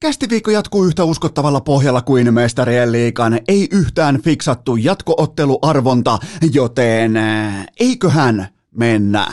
Kästiviikko jatkuu yhtä uskottavalla pohjalla kuin mestarien liikan ei yhtään fiksattu jatkootteluarvonta, joten eiköhän mennä.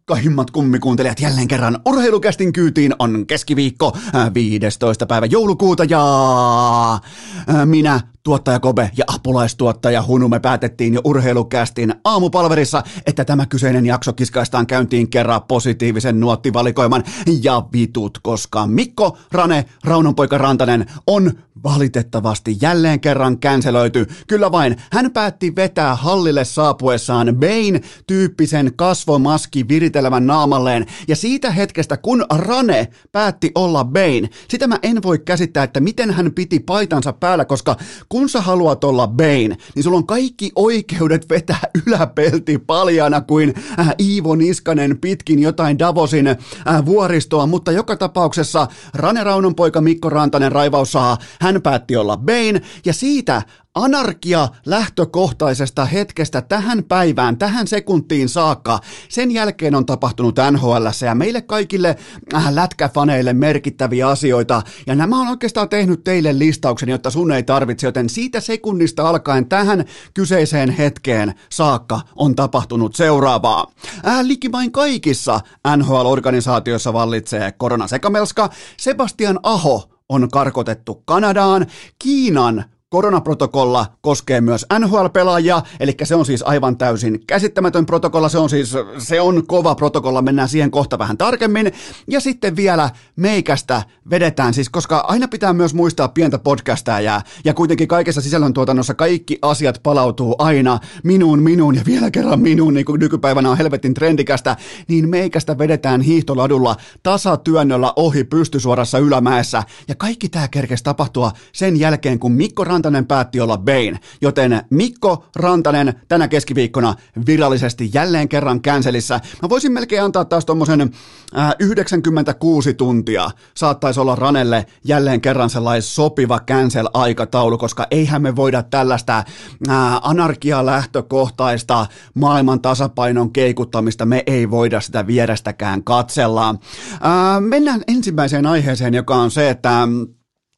rakkahimmat kummikuuntelijat jälleen kerran urheilukästin kyytiin on keskiviikko äh, 15. päivä joulukuuta ja äh, minä tuottaja Kobe ja apulaistuottaja Hunu me päätettiin jo urheilukästin aamupalverissa, että tämä kyseinen jakso kiskaistaan käyntiin kerran positiivisen nuottivalikoiman ja vitut, koska Mikko Rane, Raunonpoika Rantanen on valitettavasti jälleen kerran känselöity. Kyllä vain, hän päätti vetää hallille saapuessaan Bane-tyyppisen kasvomaski viritelmän naamalleen, ja siitä hetkestä, kun Rane päätti olla Bane, sitä mä en voi käsittää, että miten hän piti paitansa päällä, koska kun sä haluat olla Bane, niin sulla on kaikki oikeudet vetää yläpelti paljana kuin äh, Iivo Niskanen pitkin jotain Davosin äh, vuoristoa, mutta joka tapauksessa Rane Raunonpoika Mikko Rantanen raivaus saa, hän päätti olla Bane, ja siitä anarkia lähtökohtaisesta hetkestä tähän päivään, tähän sekuntiin saakka. Sen jälkeen on tapahtunut NHL ja meille kaikille äh, lätkäfaneille merkittäviä asioita. Ja nämä on oikeastaan tehnyt teille listauksen, jotta sun ei tarvitse, joten siitä sekunnista alkaen tähän kyseiseen hetkeen saakka on tapahtunut seuraavaa. Äh, likimain kaikissa NHL-organisaatioissa vallitsee koronasekamelska. Sebastian Aho on karkotettu Kanadaan. Kiinan Koronaprotokolla koskee myös NHL-pelaajia, eli se on siis aivan täysin käsittämätön protokolla, se on siis, se on kova protokolla, mennään siihen kohta vähän tarkemmin. Ja sitten vielä meikästä vedetään siis, koska aina pitää myös muistaa pientä podcastaa ja, ja kuitenkin kaikessa sisällöntuotannossa kaikki asiat palautuu aina minuun, minuun ja vielä kerran minuun, niin kuin nykypäivänä on helvetin trendikästä, niin meikästä vedetään hiihtoladulla tasatyönnöllä ohi pystysuorassa ylämäessä. Ja kaikki tämä kerkesi tapahtua sen jälkeen, kun Mikko Rant Rantanen päätti olla Bane, joten Mikko Rantanen tänä keskiviikkona virallisesti jälleen kerran känselissä. Mä voisin melkein antaa taas tommosen äh, 96 tuntia saattaisi olla Ranelle jälleen kerran sellainen sopiva cancel-aikataulu, koska eihän me voida tällaista äh, anarkia-lähtökohtaista maailman tasapainon keikuttamista, me ei voida sitä vierestäkään katsella. Äh, mennään ensimmäiseen aiheeseen, joka on se, että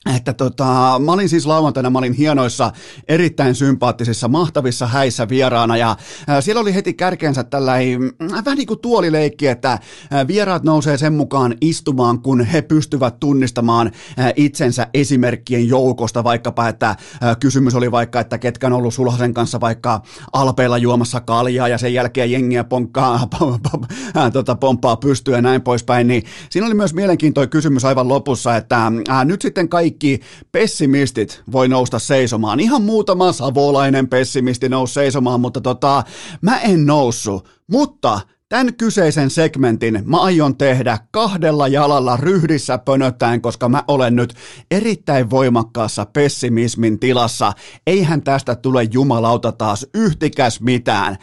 että tota, mä olin siis lauantaina, mä olin hienoissa, erittäin sympaattisissa, mahtavissa häissä vieraana ja ää, siellä oli heti kärkeensä tällainen vähän niin kuin tuolileikki, että ää, vieraat nousee sen mukaan istumaan, kun he pystyvät tunnistamaan ää, itsensä esimerkkien joukosta, vaikkapa, että ää, kysymys oli vaikka, että ketkä on ollut sulhasen kanssa vaikka alpeilla juomassa kaljaa ja sen jälkeen jengiä ponkkaa, ää, tota, pomppaa pystyä ja näin poispäin, niin siinä oli myös mielenkiintoinen kysymys aivan lopussa, että ää, nyt sitten kaikki kaikki pessimistit voi nousta seisomaan. Ihan muutama savolainen pessimisti nousi seisomaan, mutta tota, mä en noussut. Mutta Tämän kyseisen segmentin mä aion tehdä kahdella jalalla ryhdissä pönöttäen, koska mä olen nyt erittäin voimakkaassa pessimismin tilassa. Eihän tästä tule jumalauta taas yhtikäs mitään.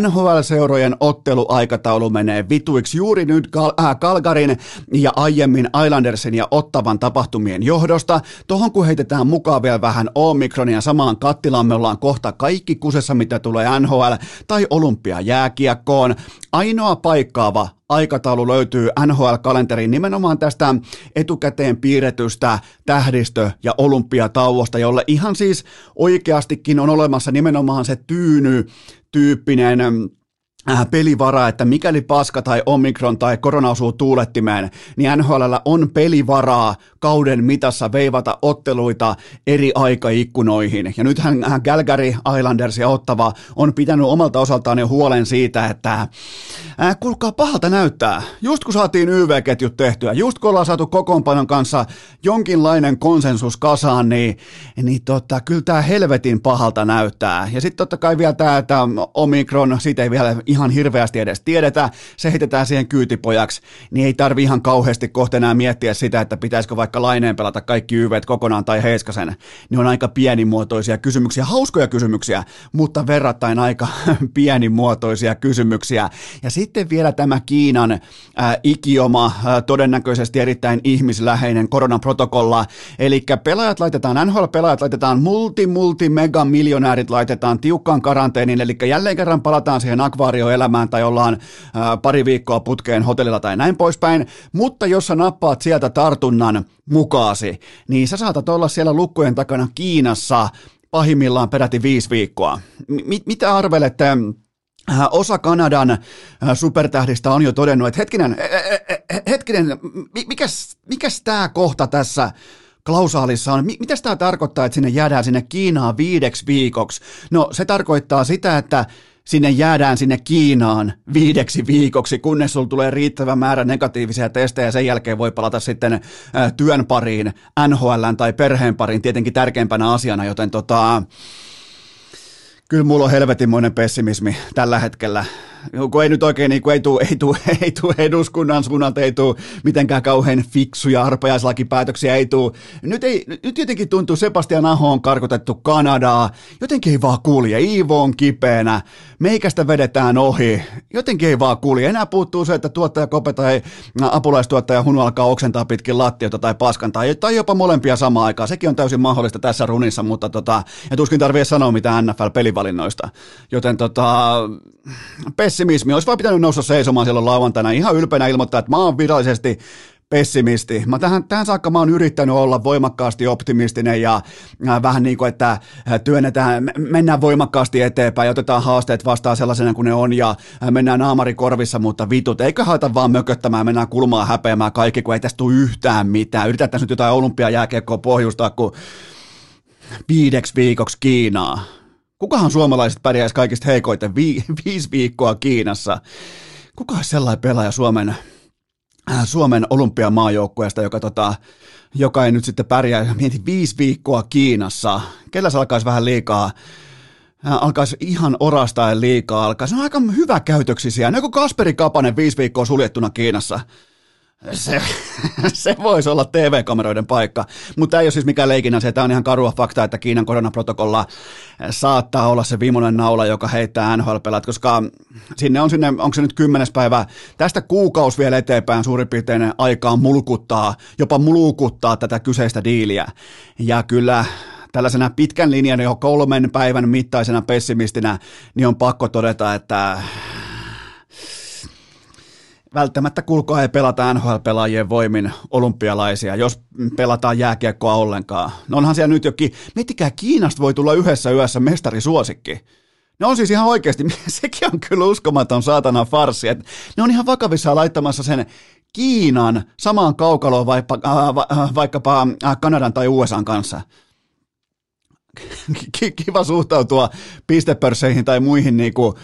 NHL-seurojen otteluaikataulu menee vituiksi juuri nyt Gal- äh, Calgarin ja aiemmin Islandersin ja Ottavan tapahtumien johdosta. Tohon kun heitetään mukaan vielä vähän Omikronia samaan kattilaan, me ollaan kohta kaikki kusessa, mitä tulee NHL tai olympiajääkiekkoon. Ainoa paikkaava aikataulu löytyy NHL-kalenteriin nimenomaan tästä etukäteen piirretystä tähdistö- ja olympiatauosta, jolle ihan siis oikeastikin on olemassa nimenomaan se tyyny tyyppinen Äh, pelivara, että mikäli paska tai omikron tai korona osuu tuulettimeen, niin NHL on pelivaraa kauden mitassa veivata otteluita eri aikaikkunoihin. Ja nythän äh, Calgary, Islanders ja Ottava on pitänyt omalta osaltaan jo huolen siitä, että äh, kuulkaa pahalta näyttää. Just kun saatiin YV-ketjut tehtyä, just kun ollaan saatu kokoonpanon kanssa jonkinlainen konsensus kasaan, niin, niin tota, kyllä tämä helvetin pahalta näyttää. Ja sitten totta kai vielä tämä, että omikron, siitä ei vielä ihan hirveästi edes tiedetä, se heitetään siihen kyytipojaksi, niin ei tarvi ihan kauheasti kohta enää miettiä sitä, että pitäisikö vaikka laineen pelata kaikki YVt kokonaan tai Heiskasen. Ne on aika pienimuotoisia kysymyksiä, hauskoja kysymyksiä, mutta verrattain aika pienimuotoisia kysymyksiä. Ja sitten vielä tämä Kiinan äh, ikioma, äh, todennäköisesti erittäin ihmisläheinen koronaprotokolla, eli pelaajat laitetaan, NHL-pelaajat laitetaan multi, multi, mega miljonäärit laitetaan tiukkaan karanteeniin, eli jälleen kerran palataan siihen akvaarioelämään tai ollaan pari viikkoa putkeen hotellilla tai näin poispäin, mutta jos sä nappaat sieltä tartunnan mukaasi, niin sä saatat olla siellä lukkojen takana Kiinassa pahimmillaan peräti viisi viikkoa. M- mitä arvelette, Osa Kanadan äh, supertähdistä on jo todennut, että hetkinen, hetkinen, mikäs, mikäs tämä kohta tässä klausaalissa on, mitä tämä tarkoittaa, että sinne jäädään sinne Kiinaan viideksi viikoksi? No se tarkoittaa sitä, että sinne jäädään sinne Kiinaan viideksi viikoksi, kunnes sulla tulee riittävä määrä negatiivisia testejä ja sen jälkeen voi palata sitten työn pariin, NHL tai perheen pariin tietenkin tärkeimpänä asiana, joten tota, kyllä mulla on helvetinmoinen pessimismi tällä hetkellä kun ei nyt oikein niin kuin, ei tule ei tuu, ei tuu eduskunnan suunnalta, ei tule mitenkään kauhean fiksuja arpajaislakipäätöksiä, ei tule. Nyt, ei, nyt jotenkin tuntuu, Sebastian Aho on karkotettu Kanadaa, jotenkin ei vaan kulje, Iivo on kipeänä, meikästä vedetään ohi, jotenkin ei vaan kulje. Enää puuttuu se, että tuottaja Kope tai apulaistuottaja Hunu alkaa oksentaa pitkin lattiota tai paskantaa, tai jopa molempia samaan aikaan. Sekin on täysin mahdollista tässä runissa, mutta tota, ja tuskin tarvii sanoa mitään NFL-pelivalinnoista. Joten tota, pessimismi. Olisi vaan pitänyt nousta seisomaan silloin lauantaina ihan ylpeänä ilmoittaa, että mä oon virallisesti pessimisti. Mä tähän, tähän saakka mä oon yrittänyt olla voimakkaasti optimistinen ja äh, vähän niin kuin, että äh, työnnetään, mennään voimakkaasti eteenpäin ja otetaan haasteet vastaan sellaisena kuin ne on ja äh, mennään naamari korvissa, mutta vitut, eikö haeta vaan mököttämään, mennään kulmaa häpeämään kaikki, kun ei tästä tule yhtään mitään. Yritetään nyt jotain olympiajääkiekkoa pohjustaa, kun viideksi viikoksi Kiinaa. Kukahan suomalaiset pärjäisi kaikista heikoiten vi- viisi viikkoa Kiinassa? Kuka olisi sellainen pelaaja Suomen, äh, Suomen olympiamaajoukkueesta, joka, tota, joka ei nyt sitten pärjää, mieti viisi viikkoa Kiinassa. Kellä se alkaisi vähän liikaa äh, alkaisi ihan orastaen liikaa alkaa. Se on aika hyvä käytöksisiä. No joku Kasperi Kapanen viisi viikkoa suljettuna Kiinassa se, se voisi olla TV-kameroiden paikka, mutta ei ole siis mikään leikinä se, tämä on ihan karua fakta, että Kiinan koronaprotokolla saattaa olla se viimeinen naula, joka heittää nhl koska sinne on sinne, onko se nyt kymmenes päivä, tästä kuukaus vielä eteenpäin suurin piirtein aikaa mulkuttaa, jopa mulkuttaa tätä kyseistä diiliä, ja kyllä tällaisena pitkän linjan jo kolmen päivän mittaisena pessimistinä, niin on pakko todeta, että välttämättä kulkoa ei pelata NHL-pelaajien voimin olympialaisia, jos pelataan jääkiekkoa ollenkaan. No onhan siellä nyt jokin, miettikää, Kiinasta voi tulla yhdessä yössä mestarisuosikki. Ne on siis ihan oikeasti, sekin on kyllä uskomaton saatana farsi, että ne on ihan vakavissaan laittamassa sen Kiinan samaan kaukaloon vaikka, äh, vaikkapa äh, Kanadan tai USAn kanssa kiva suhtautua pistepörsseihin tai muihin niin kuin,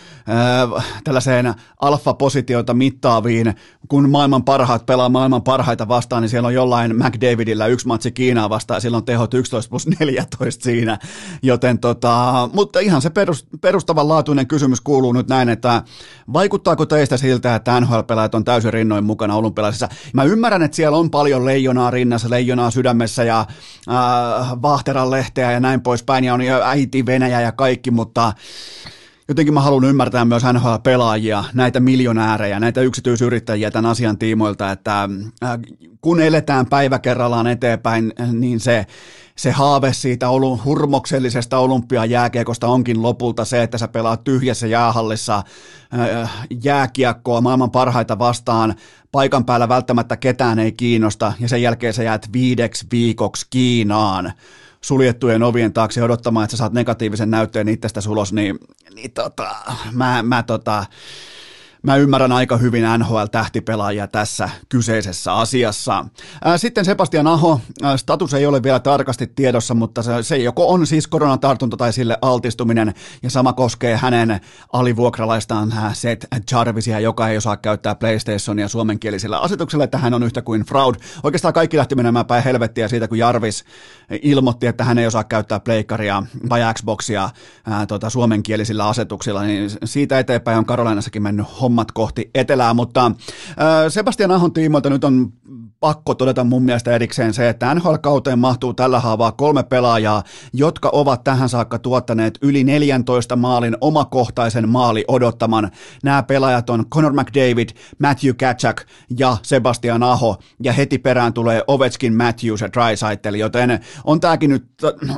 äh, tällaiseen alfa-positioita mittaaviin, kun maailman parhaat pelaa maailman parhaita vastaan, niin siellä on jollain McDavidillä yksi matsi Kiinaa vastaan, ja silloin tehot 11 plus 14 siinä, joten tota, mutta ihan se perus, perustavanlaatuinen kysymys kuuluu nyt näin, että vaikuttaako teistä siltä, että NHL-pelaajat on täysin rinnoin mukana olympialaisissa? Mä ymmärrän, että siellä on paljon leijonaa rinnassa, leijonaa sydämessä ja äh, Vahteran lehteä ja näin pois poispäin, ja on äiti Venäjä ja kaikki, mutta jotenkin mä haluan ymmärtää myös NHL-pelaajia, näitä miljonäärejä, näitä yksityisyrittäjiä tämän asian tiimoilta, että äh, kun eletään päivä kerrallaan eteenpäin, niin se, se haave siitä olu, hurmoksellisesta olympiajääkiekosta onkin lopulta se, että sä pelaat tyhjässä jäähallissa äh, jääkiekkoa maailman parhaita vastaan, paikan päällä välttämättä ketään ei kiinnosta, ja sen jälkeen sä jäät viideksi viikoksi Kiinaan suljettujen ovien taakse odottamaan, että sä saat negatiivisen näytteen itsestä ulos, niin, niin tota, mä, mä tota, mä ymmärrän aika hyvin NHL-tähtipelaajia tässä kyseisessä asiassa. Sitten Sebastian Aho, status ei ole vielä tarkasti tiedossa, mutta se, se joko on siis koronatartunta tai sille altistuminen, ja sama koskee hänen alivuokralaistaan Seth Jarvisia, joka ei osaa käyttää PlayStationia suomenkielisellä asetuksella, että hän on yhtä kuin fraud. Oikeastaan kaikki lähti menemään päin helvettiä siitä, kun Jarvis ilmoitti, että hän ei osaa käyttää Playcaria vai Xboxia ää, tota, suomenkielisillä asetuksilla, niin siitä eteenpäin on Karolainassakin mennyt hommat kohti etelää, mutta Sebastian Ahon tiimoilta nyt on pakko todeta mun mielestä erikseen se, että NHL-kauteen mahtuu tällä haavaa kolme pelaajaa, jotka ovat tähän saakka tuottaneet yli 14 maalin omakohtaisen maali odottaman. Nämä pelaajat on Conor McDavid, Matthew Katchak ja Sebastian Aho, ja heti perään tulee Ovechkin, Matthews ja Drysaitel, joten on tämäkin nyt,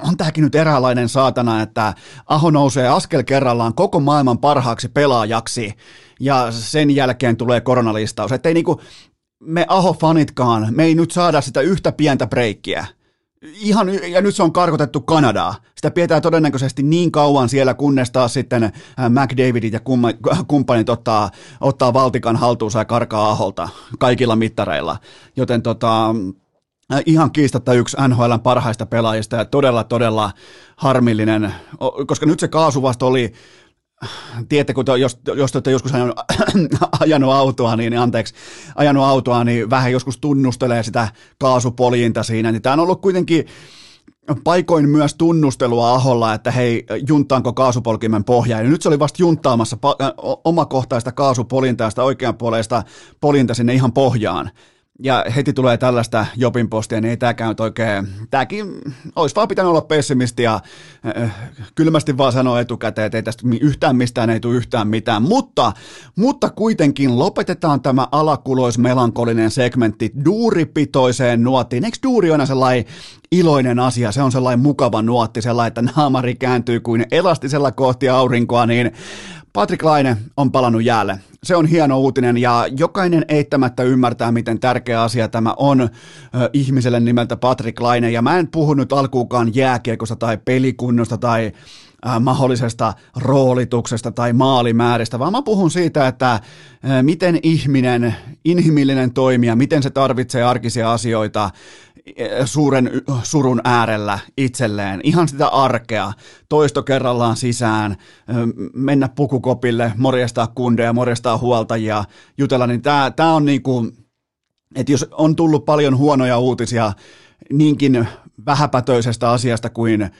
on tämäkin nyt eräänlainen saatana, että Aho nousee askel kerrallaan koko maailman parhaaksi pelaajaksi, ja sen jälkeen tulee koronalistaus. Että ei niinku, me Aho-fanitkaan, me ei nyt saada sitä yhtä pientä breikkiä. Ihan, ja nyt se on karkotettu Kanadaa. Sitä pidetään todennäköisesti niin kauan siellä, kunnes taas sitten äh, McDavidit ja kumppanit ottaa, ottaa valtikan haltuunsa ja karkaa Aholta kaikilla mittareilla. Joten tota, äh, ihan kiistatta yksi NHLn parhaista pelaajista ja todella, todella harmillinen, koska nyt se kaasu vasta oli tiedätte, kun te, jos, jos te olette joskus ajanut, ajanut autoa, niin, anteeksi, ajanut autoa, niin vähän joskus tunnustelee sitä kaasupoljinta siinä, niin tämä on ollut kuitenkin paikoin myös tunnustelua Aholla, että hei, juntaanko kaasupolkimen pohjaa. Ja nyt se oli vasta juntaamassa pa- omakohtaista sitä oikeanpuoleista polinta sinne ihan pohjaan ja heti tulee tällaista jopin postia, niin ei tämäkään nyt oikein, tämäkin olisi vaan pitänyt olla pessimisti ja äh, kylmästi vaan sanoa etukäteen, että ei tästä yhtään mistään ei tule yhtään mitään, mutta, mutta kuitenkin lopetetaan tämä alakuloismelankolinen segmentti duuripitoiseen nuottiin. Eikö duuri on sellainen iloinen asia, se on sellainen mukava nuotti, sellainen, että naamari kääntyy kuin elastisella kohti aurinkoa, niin Patrick Laine on palannut jäälle. Se on hieno uutinen ja jokainen eittämättä ymmärtää, miten tärkeä asia tämä on ö, ihmiselle nimeltä Patrick Laine. Ja mä en puhu nyt alkuukaan jääkiekosta tai pelikunnosta tai äh, mahdollisesta roolituksesta tai maalimääristä, vaan mä puhun siitä, että äh, miten ihminen, inhimillinen toimija, miten se tarvitsee arkisia asioita suuren surun äärellä itselleen. Ihan sitä arkea, toisto kerrallaan sisään, mennä pukukopille, morjestaa kundeja, morjestaa huoltajia, jutella, niin tämä, tämä on niin kuin, että jos on tullut paljon huonoja uutisia niinkin vähäpätöisestä asiasta kuin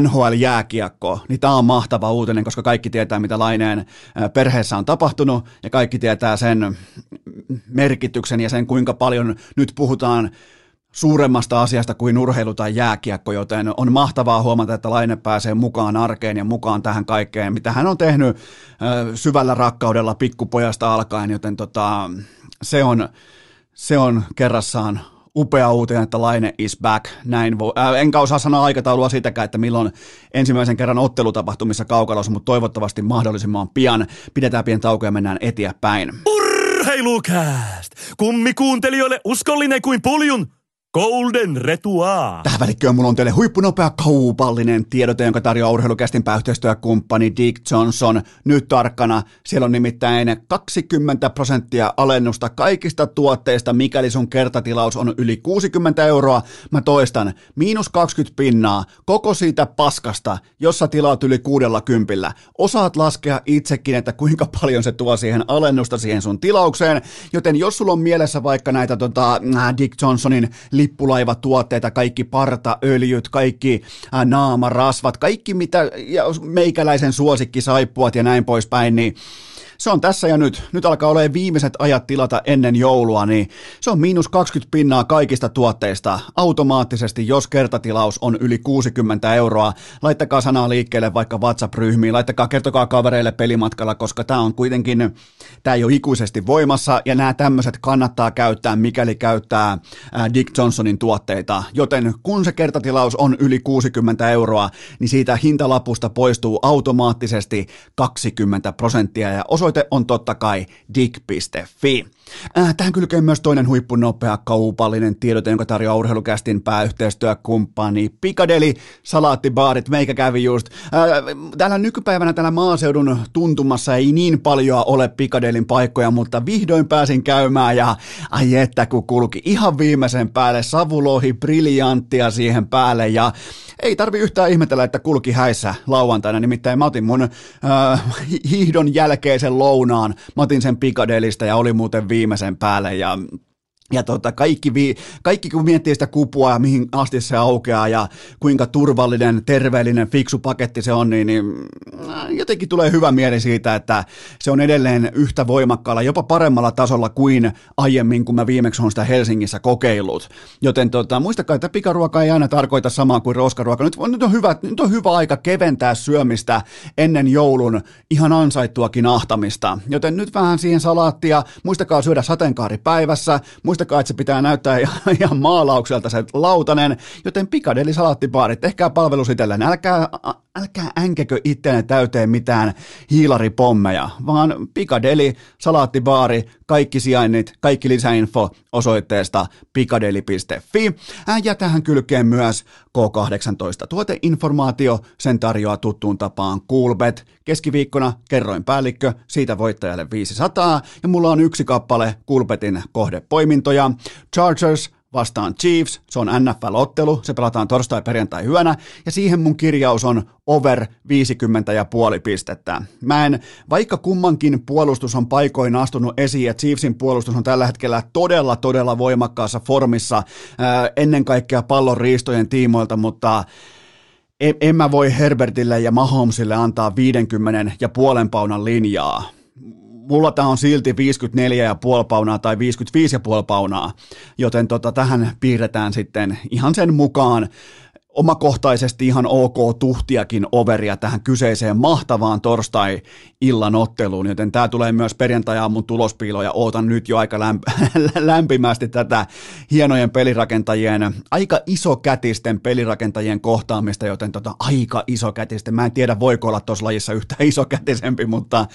NHL-jääkiekko, niin tämä on mahtava uutinen, koska kaikki tietää, mitä Laineen perheessä on tapahtunut, ja kaikki tietää sen merkityksen ja sen, kuinka paljon nyt puhutaan suuremmasta asiasta kuin urheilu tai jääkiekko, joten on mahtavaa huomata, että Laine pääsee mukaan arkeen ja mukaan tähän kaikkeen, mitä hän on tehnyt syvällä rakkaudella pikkupojasta alkaen, joten tota, se, on, se on kerrassaan upea uutinen, että Laine is back. Näin vo- äh, enkä osaa sanoa aikataulua sitäkään, että milloin ensimmäisen kerran ottelutapahtumissa kaukalossa, mutta toivottavasti mahdollisimman pian. Pidetään pieni tauko ja mennään eteenpäin. Urheilukääst! Kummikuuntelijoille uskollinen kuin puljun Golden Retua. Tähän välikköön mulla on teille huippunopea kaupallinen tiedote, jonka tarjoaa urheilukästin yhteistyökumppani Dick Johnson. Nyt tarkkana, siellä on nimittäin 20 prosenttia alennusta kaikista tuotteista, mikäli sun kertatilaus on yli 60 euroa. Mä toistan, miinus 20 pinnaa koko siitä paskasta, jossa tilaat yli kuudella kympillä. Osaat laskea itsekin, että kuinka paljon se tuo siihen alennusta siihen sun tilaukseen, joten jos sulla on mielessä vaikka näitä tota, Dick Johnsonin lippulaivatuotteita, kaikki partaöljyt, kaikki naamarasvat, kaikki mitä ja meikäläisen suosikki saippuat ja näin poispäin, niin se on tässä ja nyt. Nyt alkaa olemaan viimeiset ajat tilata ennen joulua, niin se on miinus 20 pinnaa kaikista tuotteista automaattisesti, jos kertatilaus on yli 60 euroa. Laittakaa sanaa liikkeelle vaikka WhatsApp-ryhmiin, laittakaa, kertokaa kavereille pelimatkalla, koska tämä on kuitenkin, tämä ei ole ikuisesti voimassa, ja nämä tämmöiset kannattaa käyttää, mikäli käyttää Dick Johnsonin tuotteita. Joten kun se kertatilaus on yli 60 euroa, niin siitä hintalapusta poistuu automaattisesti 20 prosenttia, ja osoite osoite on totta kai dig.fi. Äh, tähän kylkee myös toinen huippunopea kaupallinen tiedote, jonka tarjoaa urheilukästin pääyhteistyökumppani Pikadeli, salaattibaarit, meikä kävi just. Äh, täällä nykypäivänä täällä maaseudun tuntumassa ei niin paljon ole Pikadelin paikkoja, mutta vihdoin pääsin käymään ja ai että kun kulki ihan viimeisen päälle savulohi, briljanttia siihen päälle ja ei tarvi yhtään ihmetellä, että kulki häissä lauantaina, nimittäin mä otin mun äh, hiihdon jälkeisen lounaan, mä otin sen Pikadelista ja oli muuten viimeisen päälle ja ja tota, kaikki, vi, kaikki, kun miettii sitä kupua mihin asti se aukeaa ja kuinka turvallinen, terveellinen, fiksu paketti se on, niin, niin äh, jotenkin tulee hyvä mieli siitä, että se on edelleen yhtä voimakkaalla, jopa paremmalla tasolla kuin aiemmin, kun mä viimeksi on sitä Helsingissä kokeillut. Joten tota, muistakaa, että pikaruoka ei aina tarkoita samaa kuin roskaruoka. Nyt, nyt, on hyvä, nyt on hyvä aika keventää syömistä ennen joulun ihan ansaittuakin ahtamista. Joten nyt vähän siihen salaattia, muistakaa syödä sateenkaaripäivässä, muistakaa, että se pitää näyttää ihan, maalaukselta se lautanen, joten Pikadeli salaattibaarit, tehkää palvelus itselleen, älkää, älkää änkekö itseänne täyteen mitään hiilaripommeja, vaan Pikadeli salaattibaari, kaikki sijainnit, kaikki lisäinfo osoitteesta pikadeli.fi. Ja tähän kylkeen myös K18 tuoteinformaatio, sen tarjoaa tuttuun tapaan Coolbet. Keskiviikkona kerroin päällikkö, siitä voittajalle 500 ja mulla on yksi kappale Coolbetin kohdepoimintoja. Chargers vastaan Chiefs, se on NFL-ottelu, se pelataan torstai, perjantai, yönä, ja siihen mun kirjaus on over 50 ja puoli pistettä. Mä en, vaikka kummankin puolustus on paikoin astunut esiin, ja Chiefsin puolustus on tällä hetkellä todella, todella voimakkaassa formissa, ää, ennen kaikkea pallon riistojen tiimoilta, mutta en, en mä voi Herbertille ja Mahomesille antaa 50 ja puolen paunan linjaa mulla tämä on silti 54,5 paunaa tai 55,5 paunaa, joten tota, tähän piirretään sitten ihan sen mukaan omakohtaisesti ihan ok tuhtiakin overia tähän kyseiseen mahtavaan torstai-illan otteluun, joten tämä tulee myös perjantai-aamun tulospiilo ja ootan nyt jo aika lämp- lämpimästi tätä hienojen pelirakentajien, aika isokätisten pelirakentajien kohtaamista, joten tota, aika isokätisten, mä en tiedä voiko olla tuossa lajissa yhtä isokätisempi, mutta,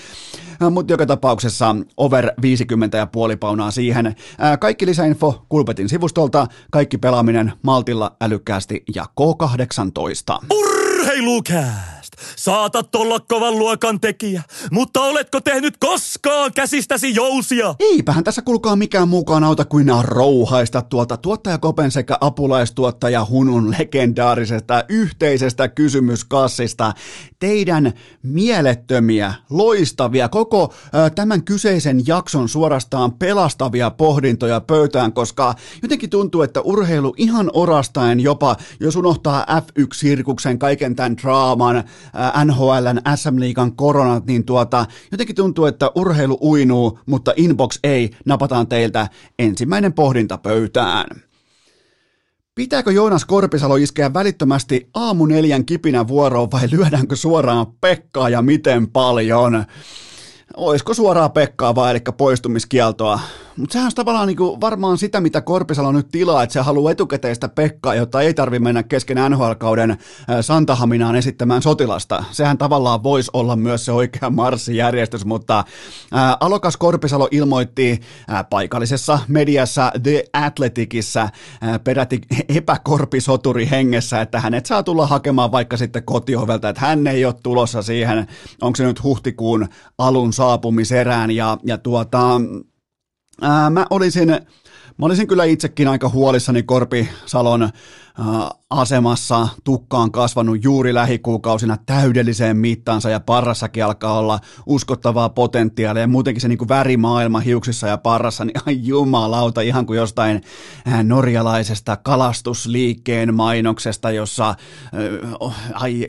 mutta joka tapauksessa over 50 ja puoli paunaa siihen. Kaikki lisäinfo Kulpetin sivustolta, kaikki pelaaminen maltilla, älykkäästi ja K18. Urheilukääst! Saatat olla kovan luokan tekijä, mutta oletko tehnyt koskaan käsistäsi jousia? Eipähän tässä kulkaa mikään mukaan auta kuin rouhaista tuolta tuottajakopen sekä apulaistuottaja Hunun legendaarisesta yhteisestä kysymyskassista. Teidän mielettömiä, loistavia, koko tämän kyseisen jakson suorastaan pelastavia pohdintoja pöytään, koska jotenkin tuntuu, että urheilu ihan orastaen jopa, jos unohtaa F1-sirkuksen, kaiken tämän draaman, NHLn, SM-liigan koronat, niin tuota, jotenkin tuntuu, että urheilu uinuu, mutta inbox ei, napataan teiltä ensimmäinen pohdinta pöytään. Pitääkö Joonas Korpisalo iskeä välittömästi aamu neljän kipinä vuoroon vai lyödäänkö suoraan Pekkaa ja miten paljon? Olisiko suoraa Pekkaa vai eli poistumiskieltoa? Mutta sehän on tavallaan niinku varmaan sitä, mitä Korpisalo nyt tilaa, että se haluaa etukäteistä Pekkaa, jotta ei tarvi mennä kesken NHL-kauden Santahaminaan esittämään sotilasta. Sehän tavallaan voisi olla myös se oikea marssijärjestys, mutta ää, Alokas Korpisalo ilmoitti ää, paikallisessa mediassa The Athleticissa ää, peräti epäkorpisoturi hengessä, että hänet saa tulla hakemaan vaikka sitten kotiovelta, että hän ei ole tulossa siihen, onko se nyt huhtikuun alun saapumiserään ja, ja tuota, ää, mä olisin, mä olisin kyllä itsekin aika huolissani Korpisalon asemassa, tukka on kasvanut juuri lähikuukausina täydelliseen mittaansa ja parrassakin alkaa olla uskottavaa potentiaalia ja muutenkin se niin kuin värimaailma hiuksissa ja parrassa, niin ai jumalauta, ihan kuin jostain norjalaisesta kalastusliikkeen mainoksesta, jossa ai,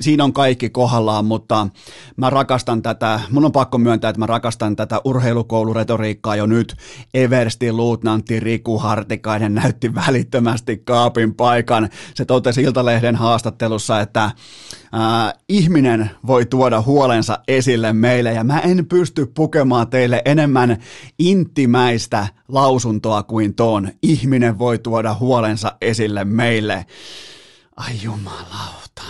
siinä on kaikki kohdallaan, mutta mä rakastan tätä, mun on pakko myöntää, että mä rakastan tätä urheilukouluretoriikkaa jo nyt. Eversti luutnantti Riku Hartikainen näytti välittömästi kaapin paikan. Se totesi Iltalehden haastattelussa, että äh, ihminen voi tuoda huolensa esille meille ja mä en pysty pukemaan teille enemmän intimäistä lausuntoa kuin tuon. Ihminen voi tuoda huolensa esille meille. Ai jumalauta.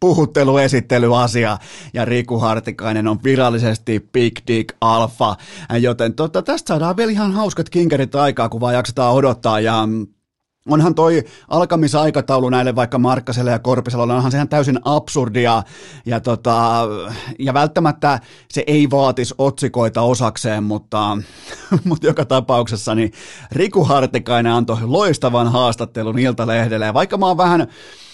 puhutteluesittelyasia ja Riku Hartikainen on virallisesti Big Dick Alpha, joten tota, tästä saadaan vielä ihan hauskat kinkerit aikaa, kun vaan jaksetaan odottaa ja onhan toi alkamisaikataulu näille vaikka Markkaselle ja Korpiselle, onhan sehän täysin absurdia ja, tota, ja välttämättä se ei vaatisi otsikoita osakseen, mutta, mutta joka tapauksessa niin Riku Hartikainen antoi loistavan haastattelun Iltalehdelle. Ja vaikka mä oon vähän Äh,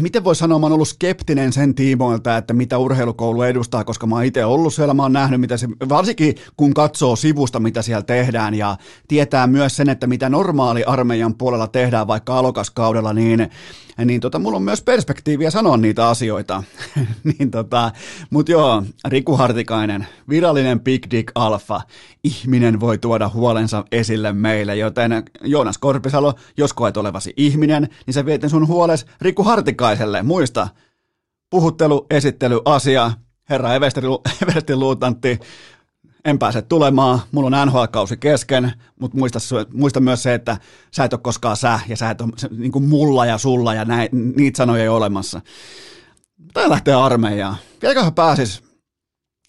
miten voi sanoa, mä oon ollut skeptinen sen tiimoilta, että mitä urheilukoulu edustaa, koska mä oon itse ollut siellä, mä oon nähnyt, mitä se, varsinkin kun katsoo sivusta, mitä siellä tehdään ja tietää myös sen, että mitä normaali armeijan puolella tehdään vaikka alokaskaudella, niin niin tota, mulla on myös perspektiiviä sanoa niitä asioita. niin tota, mut joo, Riku Hartikainen, virallinen Big Dick Alpha, ihminen voi tuoda huolensa esille meille, joten Joonas Korpisalo, jos koet olevasi ihminen, niin sä vietin sun huoles Riku Hartikaiselle. Muista, puhuttelu, esittely, asia, herra Eversti Luutantti, en pääse tulemaan, mulla on NHL-kausi kesken, mutta muista, muista myös se, että sä et ole koskaan sä, ja sä et ole niin kuin mulla ja sulla, ja näin, niitä sanoja ei ole olemassa. Tai lähtee armeijaan. Vieläköhän pääsis,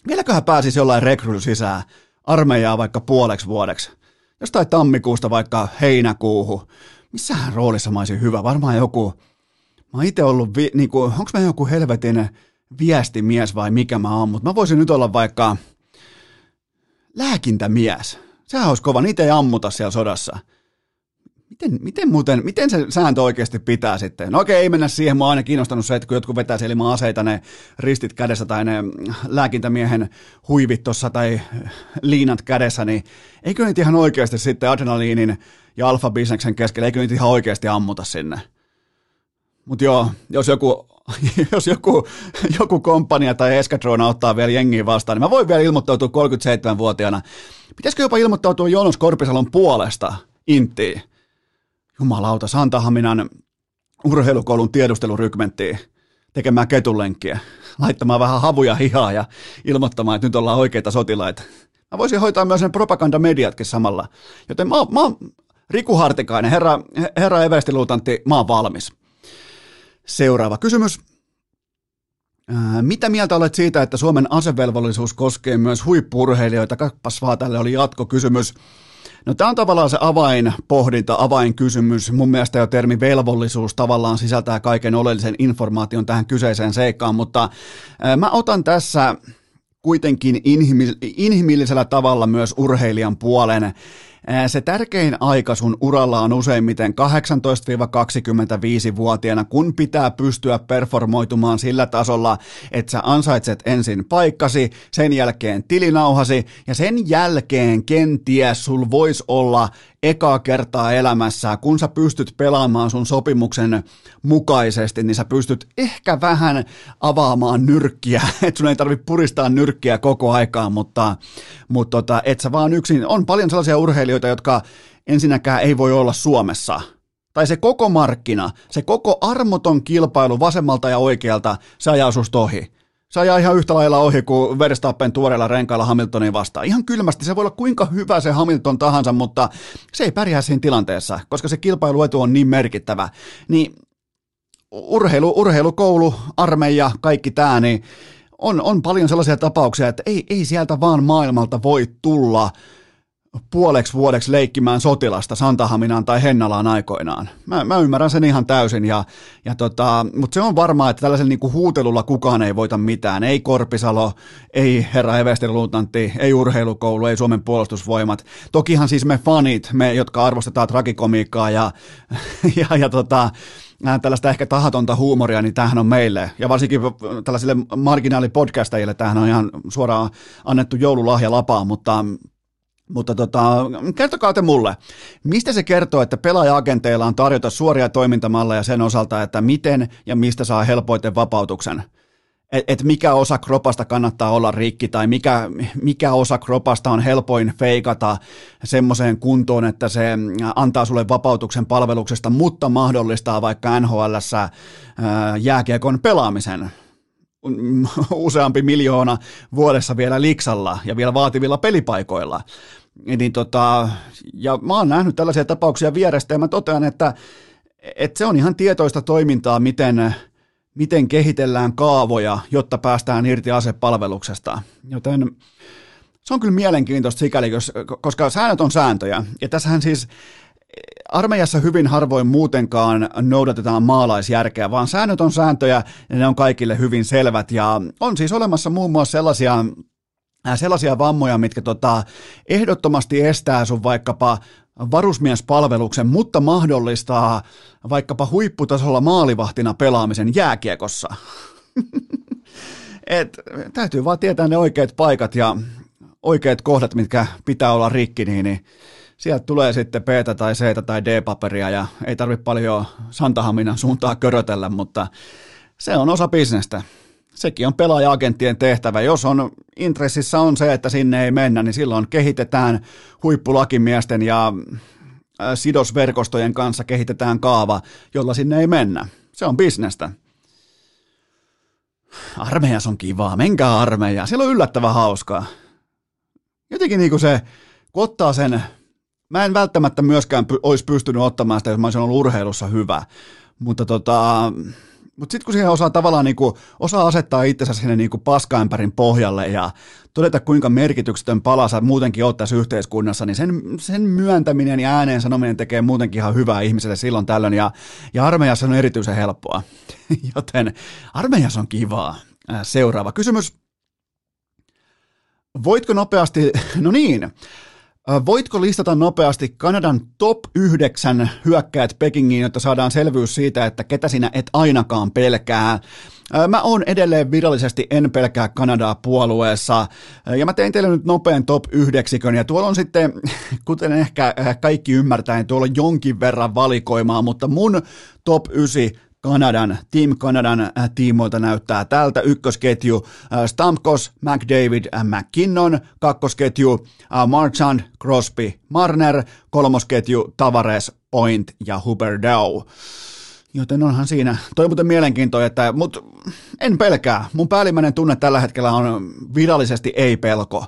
vieläköhän pääsis jollain rekryl sisään armeijaa vaikka puoleksi vuodeksi. Jostain tammikuusta vaikka heinäkuuhun. Missähän roolissa mä olisin hyvä? Varmaan joku, mä oon itse ollut, niin onko mä joku helvetin viestimies vai mikä mä oon, mutta mä voisin nyt olla vaikka – lääkintämies. Sehän olisi kova, niitä ei ammuta siellä sodassa. Miten, miten, muuten, miten se sääntö oikeasti pitää sitten? No okei, ei mennä siihen. Mua on aina kiinnostanut se, että kun jotkut vetää ilman aseita, ne ristit kädessä tai ne lääkintämiehen huivit tuossa tai liinat kädessä, niin eikö niitä ihan oikeasti sitten adrenaliinin ja alfa-bisneksen keskellä, eikö niitä ihan oikeasti ammuta sinne? Mutta joo, jos joku jos joku, joku komppania tai eskadrona ottaa vielä jengiä vastaan, niin mä voin vielä ilmoittautua 37-vuotiaana. Pitäisikö jopa ilmoittautua Jonos Korpisalon puolesta Inttiin? Jumalauta, Santahaminan urheilukoulun tiedustelurykmenttiin tekemään ketulenkkiä, laittamaan vähän havuja hihaa ja ilmoittamaan, että nyt ollaan oikeita sotilaita. Mä voisin hoitaa myös sen propagandamediatkin samalla. Joten mä, mä Riku Hartikainen, herra, herra Evestiluutantti, mä oon valmis. Seuraava kysymys. Mitä mieltä olet siitä, että Suomen asevelvollisuus koskee myös huippurheilijoita? Kappas vaan tälle oli jatkokysymys. No tämä on tavallaan se avainpohdinta, avainkysymys. Mun mielestä jo termi velvollisuus tavallaan sisältää kaiken oleellisen informaation tähän kyseiseen seikkaan, mutta mä otan tässä kuitenkin inhimillisellä tavalla myös urheilijan puolen se tärkein aika sun uralla on useimmiten 18-25-vuotiaana, kun pitää pystyä performoitumaan sillä tasolla, että sä ansaitset ensin paikkasi, sen jälkeen tilinauhasi ja sen jälkeen kenties sul voisi olla ekaa kertaa elämässä, kun sä pystyt pelaamaan sun sopimuksen mukaisesti, niin sä pystyt ehkä vähän avaamaan nyrkkiä, että sun ei tarvitse puristaa nyrkkiä koko aikaa, mutta, mutta tota, et sä vaan yksin, on paljon sellaisia urheilijoita, jotka ensinnäkään ei voi olla Suomessa, tai se koko markkina, se koko armoton kilpailu vasemmalta ja oikealta, se ajaa susta ohi se ajaa ihan yhtä lailla ohi kuin Verstappen tuoreella renkailla Hamiltonin vastaan. Ihan kylmästi, se voi olla kuinka hyvä se Hamilton tahansa, mutta se ei pärjää siinä tilanteessa, koska se kilpailuetu on niin merkittävä. Niin urheilu, urheilukoulu, armeija, kaikki tämä, niin on, on paljon sellaisia tapauksia, että ei, ei sieltä vaan maailmalta voi tulla – puoleksi vuodeksi leikkimään sotilasta Santahaminaan tai Hennalaan aikoinaan. Mä, mä ymmärrän sen ihan täysin, ja, ja tota, mutta se on varmaa, että tällaisen niinku huutelulla kukaan ei voita mitään. Ei Korpisalo, ei herra Evesteriluutantti, ei urheilukoulu, ei Suomen puolustusvoimat. Tokihan siis me fanit, me jotka arvostetaan tragikomiikkaa ja, ja, ja tota, tällaista ehkä tahatonta huumoria, niin tämähän on meille, ja varsinkin tällaisille marginaalipodcastajille, tämähän on ihan suoraan annettu joululahja lapaa, mutta mutta tota, kertokaa te mulle, mistä se kertoo, että pelaaja-agenteilla on tarjota suoria toimintamalleja sen osalta, että miten ja mistä saa helpoiten vapautuksen? Että et mikä osa kropasta kannattaa olla rikki tai mikä, mikä osa kropasta on helpoin feikata semmoiseen kuntoon, että se antaa sulle vapautuksen palveluksesta, mutta mahdollistaa vaikka NHLssä jääkiekon pelaamisen useampi miljoona vuodessa vielä liksalla ja vielä vaativilla pelipaikoilla. Niin tota, ja mä oon nähnyt tällaisia tapauksia vierestä ja mä totean, että, että se on ihan tietoista toimintaa, miten miten kehitellään kaavoja, jotta päästään irti asepalveluksesta. Joten se on kyllä mielenkiintoista sikäli, koska säännöt on sääntöjä. Ja tässähän siis armeijassa hyvin harvoin muutenkaan noudatetaan maalaisjärkeä, vaan säännöt on sääntöjä ja ne on kaikille hyvin selvät. Ja on siis olemassa muun muassa sellaisia sellaisia vammoja, mitkä tota, ehdottomasti estää sun vaikkapa varusmiespalveluksen, mutta mahdollistaa vaikkapa huipputasolla maalivahtina pelaamisen jääkiekossa. Et, täytyy vaan tietää ne oikeat paikat ja oikeat kohdat, mitkä pitää olla rikki, niin, niin sieltä tulee sitten b tai c tai D-paperia ja ei tarvitse paljon Santahaminan suuntaan körötellä, mutta se on osa bisnestä. Sekin on pelaaja-agenttien tehtävä. Jos on intressissä on se, että sinne ei mennä, niin silloin kehitetään huippulakimiesten ja äh, sidosverkostojen kanssa kehitetään kaava, jolla sinne ei mennä. Se on bisnestä. Armeijas on kivaa, menkää armeijaan. Siellä on yllättävän hauskaa. Jotenkin niin kuin se, kun ottaa sen Mä en välttämättä myöskään py, olisi pystynyt ottamaan sitä, jos mä olisin ollut urheilussa hyvä. Mutta tota, mutta sitten kun siihen osaa tavallaan niinku, osaa asettaa itsensä sinne niinku paskaämpärin pohjalle ja todeta kuinka merkityksetön pala sä muutenkin oot tässä yhteiskunnassa, niin sen, sen myöntäminen ja ääneen sanominen tekee muutenkin ihan hyvää ihmiselle silloin tällöin ja, ja armeijassa on erityisen helppoa. Joten armeijassa on kivaa. Seuraava kysymys. Voitko nopeasti, no niin, Voitko listata nopeasti Kanadan top 9 hyökkäät Pekingiin, jotta saadaan selvyys siitä, että ketä sinä et ainakaan pelkää? Mä oon edelleen virallisesti en pelkää Kanadaa puolueessa, ja mä tein teille nyt nopean top 9, ja tuolla on sitten, kuten ehkä kaikki ymmärtää, niin tuolla on jonkin verran valikoimaa, mutta mun top 9 Kanadan, Team Kanadan äh, tiimoilta näyttää tältä. Ykkösketju äh, Stamkos, McDavid, äh, McKinnon, kakkosketju Marchand, Crosby, Marner, kolmosketju Tavares, Point ja Huberdeau. Joten onhan siinä, toi muuten mielenkiintoinen, että, mutta en pelkää. Mun päällimmäinen tunne tällä hetkellä on virallisesti ei-pelko.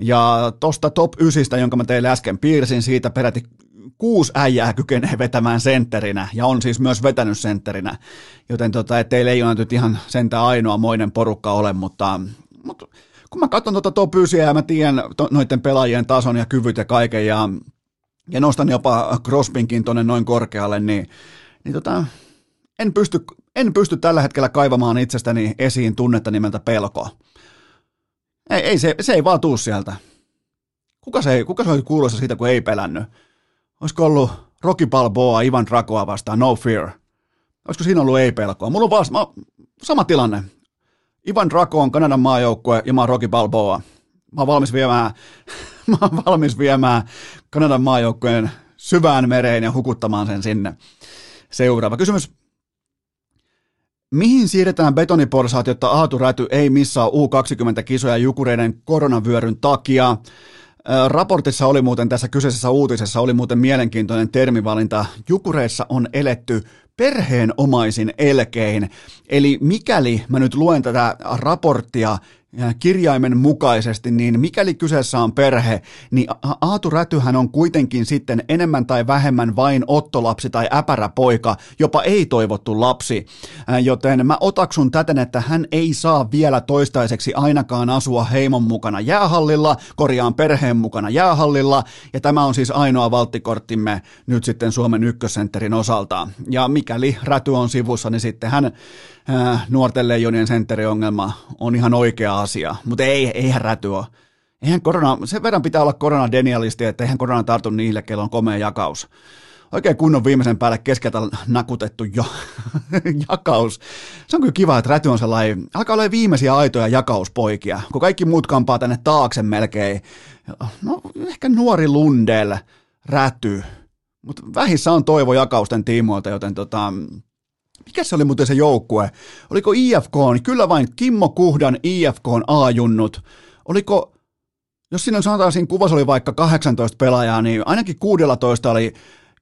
Ja tosta top 9, jonka mä teille äsken piirsin, siitä peräti kuusi äijää kykenee vetämään sentterinä ja on siis myös vetänyt sentterinä, joten tota, et teillä ei ole nyt ihan sentä ainoa moinen porukka ole, mutta, mutta kun mä katson tuota top ja mä tiedän to, noiden pelaajien tason ja kyvyt ja kaiken ja, ja nostan jopa Crosbinkin tuonne noin korkealle, niin, niin tota, en, pysty, en pysty tällä hetkellä kaivamaan itsestäni esiin tunnetta nimeltä pelko. Ei, ei se, se ei vaan tuu sieltä. Kuka se, kuka se oli kuulossa siitä, kun ei pelännyt? Olisiko ollut Rocky Balboa Ivan Dragoa vastaan No Fear? Olisiko siinä ollut ei-pelkoa? Mulla on vaan mä, sama tilanne. Ivan Drago on Kanadan maajoukkue ja mä oon Rocky Balboa. Mä oon valmis viemään, mä oon valmis viemään Kanadan maajoukkueen syvään mereen ja hukuttamaan sen sinne. Seuraava kysymys. Mihin siirretään betoniporsaat, jotta Aatu Räty ei missaa U20-kisoja jukureiden koronavyöryn takia? Raportissa oli muuten tässä kyseisessä uutisessa oli muuten mielenkiintoinen termivalinta. Jukureissa on eletty perheenomaisin elkein. Eli mikäli mä nyt luen tätä raporttia kirjaimen mukaisesti, niin mikäli kyseessä on perhe, niin Aatu Rätyhän on kuitenkin sitten enemmän tai vähemmän vain ottolapsi tai äpäräpoika, jopa ei-toivottu lapsi, joten mä otaksun täten, että hän ei saa vielä toistaiseksi ainakaan asua heimon mukana jäähallilla, korjaan perheen mukana jäähallilla, ja tämä on siis ainoa valttikorttimme nyt sitten Suomen ykkössentterin osalta. Ja mikäli Räty on sivussa, niin sitten hän äh, nuorten leijonien sentteriongelma on ihan oikea asia, mutta ei, eihän räty ole. Eihän korona, sen verran pitää olla koronadenialisti, että eihän korona tartu niille, kello on komea jakaus. Oikein kunnon viimeisen päälle keskeltä nakutettu jo jakaus. Se on kyllä kiva, että räty on sellainen, alkaa olla viimeisiä aitoja jakauspoikia, kun kaikki muut kampaa tänne taakse melkein. No ehkä nuori Lundell, räty, mutta vähissä on toivo jakausten tiimoilta, joten tota, mikä se oli muuten se joukkue? Oliko IFK, niin kyllä vain Kimmo Kuhdan IFK A-junnut. Oliko, jos siinä sanotaan siinä kuvassa oli vaikka 18 pelaajaa, niin ainakin 16 oli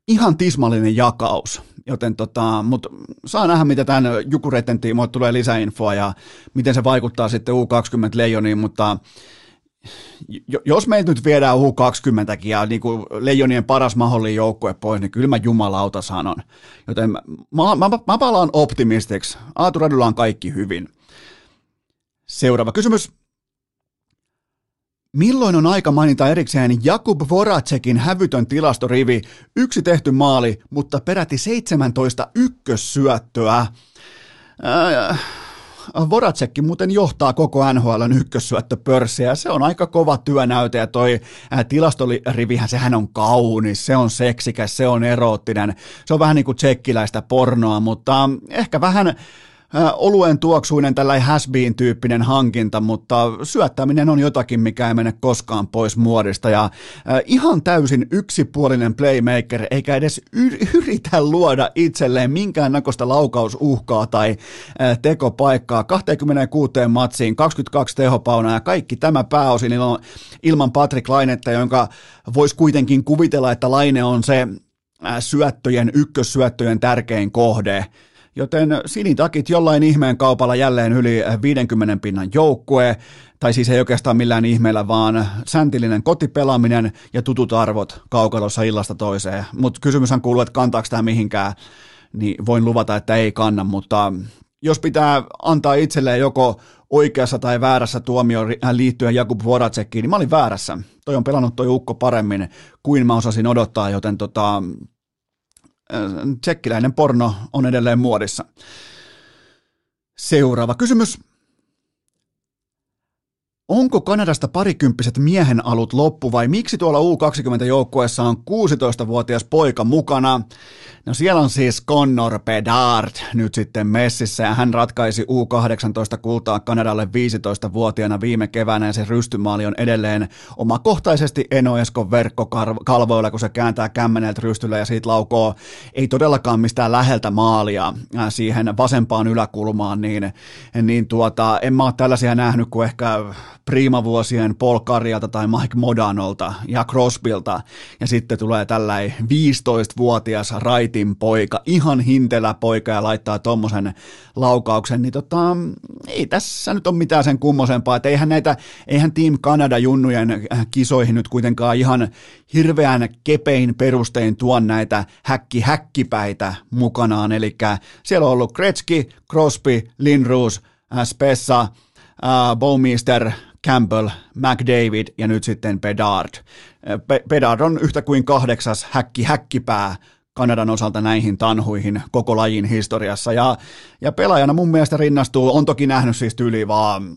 ihan tismallinen jakaus. Joten tota, mutta saa nähdä, mitä tämän Jukureiden tiimoilta tulee lisäinfoa ja miten se vaikuttaa sitten U20 Leijoniin, mutta jos meitä nyt viedään U20 ja niin kuin leijonien paras mahdollinen joukkue pois, niin kyllä mä jumalauta sanon. Joten mä, mä, mä, mä palaan optimistiksi. Aaturadulla on kaikki hyvin. Seuraava kysymys. Milloin on aika mainita erikseen Jakub Voracekin hävytön tilastorivi, yksi tehty maali, mutta peräti 17 ykkössyöttöä? Ää, Voracekki muuten johtaa koko NHLn ykkössyöttöpörssiä. Se on aika kova työnäyte ja toi tilastolivihän, sehän on kaunis, se on seksikäs, se on eroottinen. Se on vähän niin kuin tsekkiläistä pornoa, mutta ehkä vähän oluen tuoksuinen tällainen has tyyppinen hankinta, mutta syöttäminen on jotakin, mikä ei mene koskaan pois muodista ja ihan täysin yksipuolinen playmaker, eikä edes yritä luoda itselleen minkäännäköistä laukausuhkaa tai tekopaikkaa. 26 matsiin, 22 tehopaunaa ja kaikki tämä pääosin ilman Patrick Lainetta, jonka voisi kuitenkin kuvitella, että Laine on se syöttöjen, ykkössyöttöjen tärkein kohde joten sinitakit jollain ihmeen kaupalla jälleen yli 50 pinnan joukkue, tai siis ei oikeastaan millään ihmeellä, vaan säntillinen kotipelaaminen ja tutut arvot kaukalossa illasta toiseen. Mutta kysymyshän kuuluu, että kantaako tämä mihinkään, niin voin luvata, että ei kanna, mutta jos pitää antaa itselleen joko oikeassa tai väärässä tuomio liittyen Jakub Voracekkiin, niin mä olin väärässä. Toi on pelannut toi ukko paremmin kuin mä osasin odottaa, joten tota, tsekkiläinen porno on edelleen muodissa. Seuraava kysymys. Onko Kanadasta parikymppiset miehen alut loppu vai miksi tuolla U20-joukkueessa on 16-vuotias poika mukana? No siellä on siis Connor Bedard nyt sitten messissä ja hän ratkaisi U18 kultaa Kanadalle 15-vuotiaana viime keväänä ja se rystymaali on edelleen omakohtaisesti Eno Eskon verkkokalvoilla, kun se kääntää kämmeneltä rystyllä ja siitä laukoo ei todellakaan mistään läheltä maalia siihen vasempaan yläkulmaan, niin, niin tuota, en mä ole tällaisia nähnyt kuin ehkä priimavuosien Paul Karjalta tai Mike Modanolta ja Crosbylta, ja sitten tulee tällainen 15-vuotias raitin poika, ihan hintelä poika ja laittaa tommosen laukauksen, niin tota, ei tässä nyt ole mitään sen kummosempaa, että eihän näitä, eihän Team Canada junnujen kisoihin nyt kuitenkaan ihan hirveän kepein perustein tuon näitä häkki-häkkipäitä mukanaan, eli siellä on ollut Kretski, Crosby, Lindroos, Spessa, uh, Bowmeister, Campbell, McDavid ja nyt sitten Bedard. Bedard on yhtä kuin kahdeksas häkki häkkipää Kanadan osalta näihin tanhuihin koko lajin historiassa. Ja, ja pelaajana mun mielestä rinnastuu, on toki nähnyt siis tyyli vaan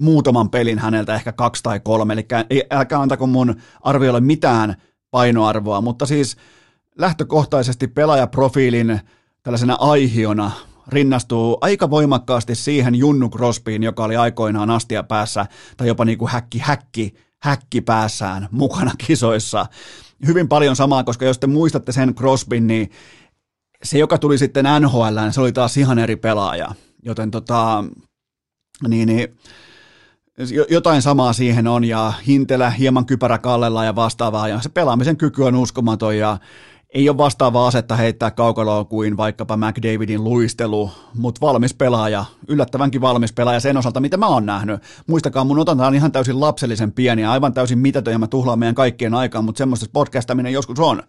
muutaman pelin häneltä, ehkä kaksi tai kolme, eli älkää antako mun arvioille mitään painoarvoa, mutta siis lähtökohtaisesti pelaajaprofiilin tällaisena aihiona rinnastuu aika voimakkaasti siihen Junnu Crosbyin, joka oli aikoinaan astia päässä tai jopa niin kuin häkki, häkki, häkki päässään mukana kisoissa. Hyvin paljon samaa, koska jos te muistatte sen Crosbyn, niin se, joka tuli sitten NHL, niin se oli taas ihan eri pelaaja. Joten tota, niin, niin jotain samaa siihen on ja Hintelä hieman kypärä kallella ja vastaavaa ja se pelaamisen kyky on uskomaton ja ei ole vastaavaa asetta heittää kaukaloa kuin vaikkapa McDavidin luistelu, mutta valmis pelaaja, yllättävänkin valmis pelaaja sen osalta, mitä mä oon nähnyt. Muistakaa, mun otanta on ihan täysin lapsellisen pieni, aivan täysin mitätön ja mä tuhlaan meidän kaikkien aikaa, mutta semmoista podcastaminen joskus on.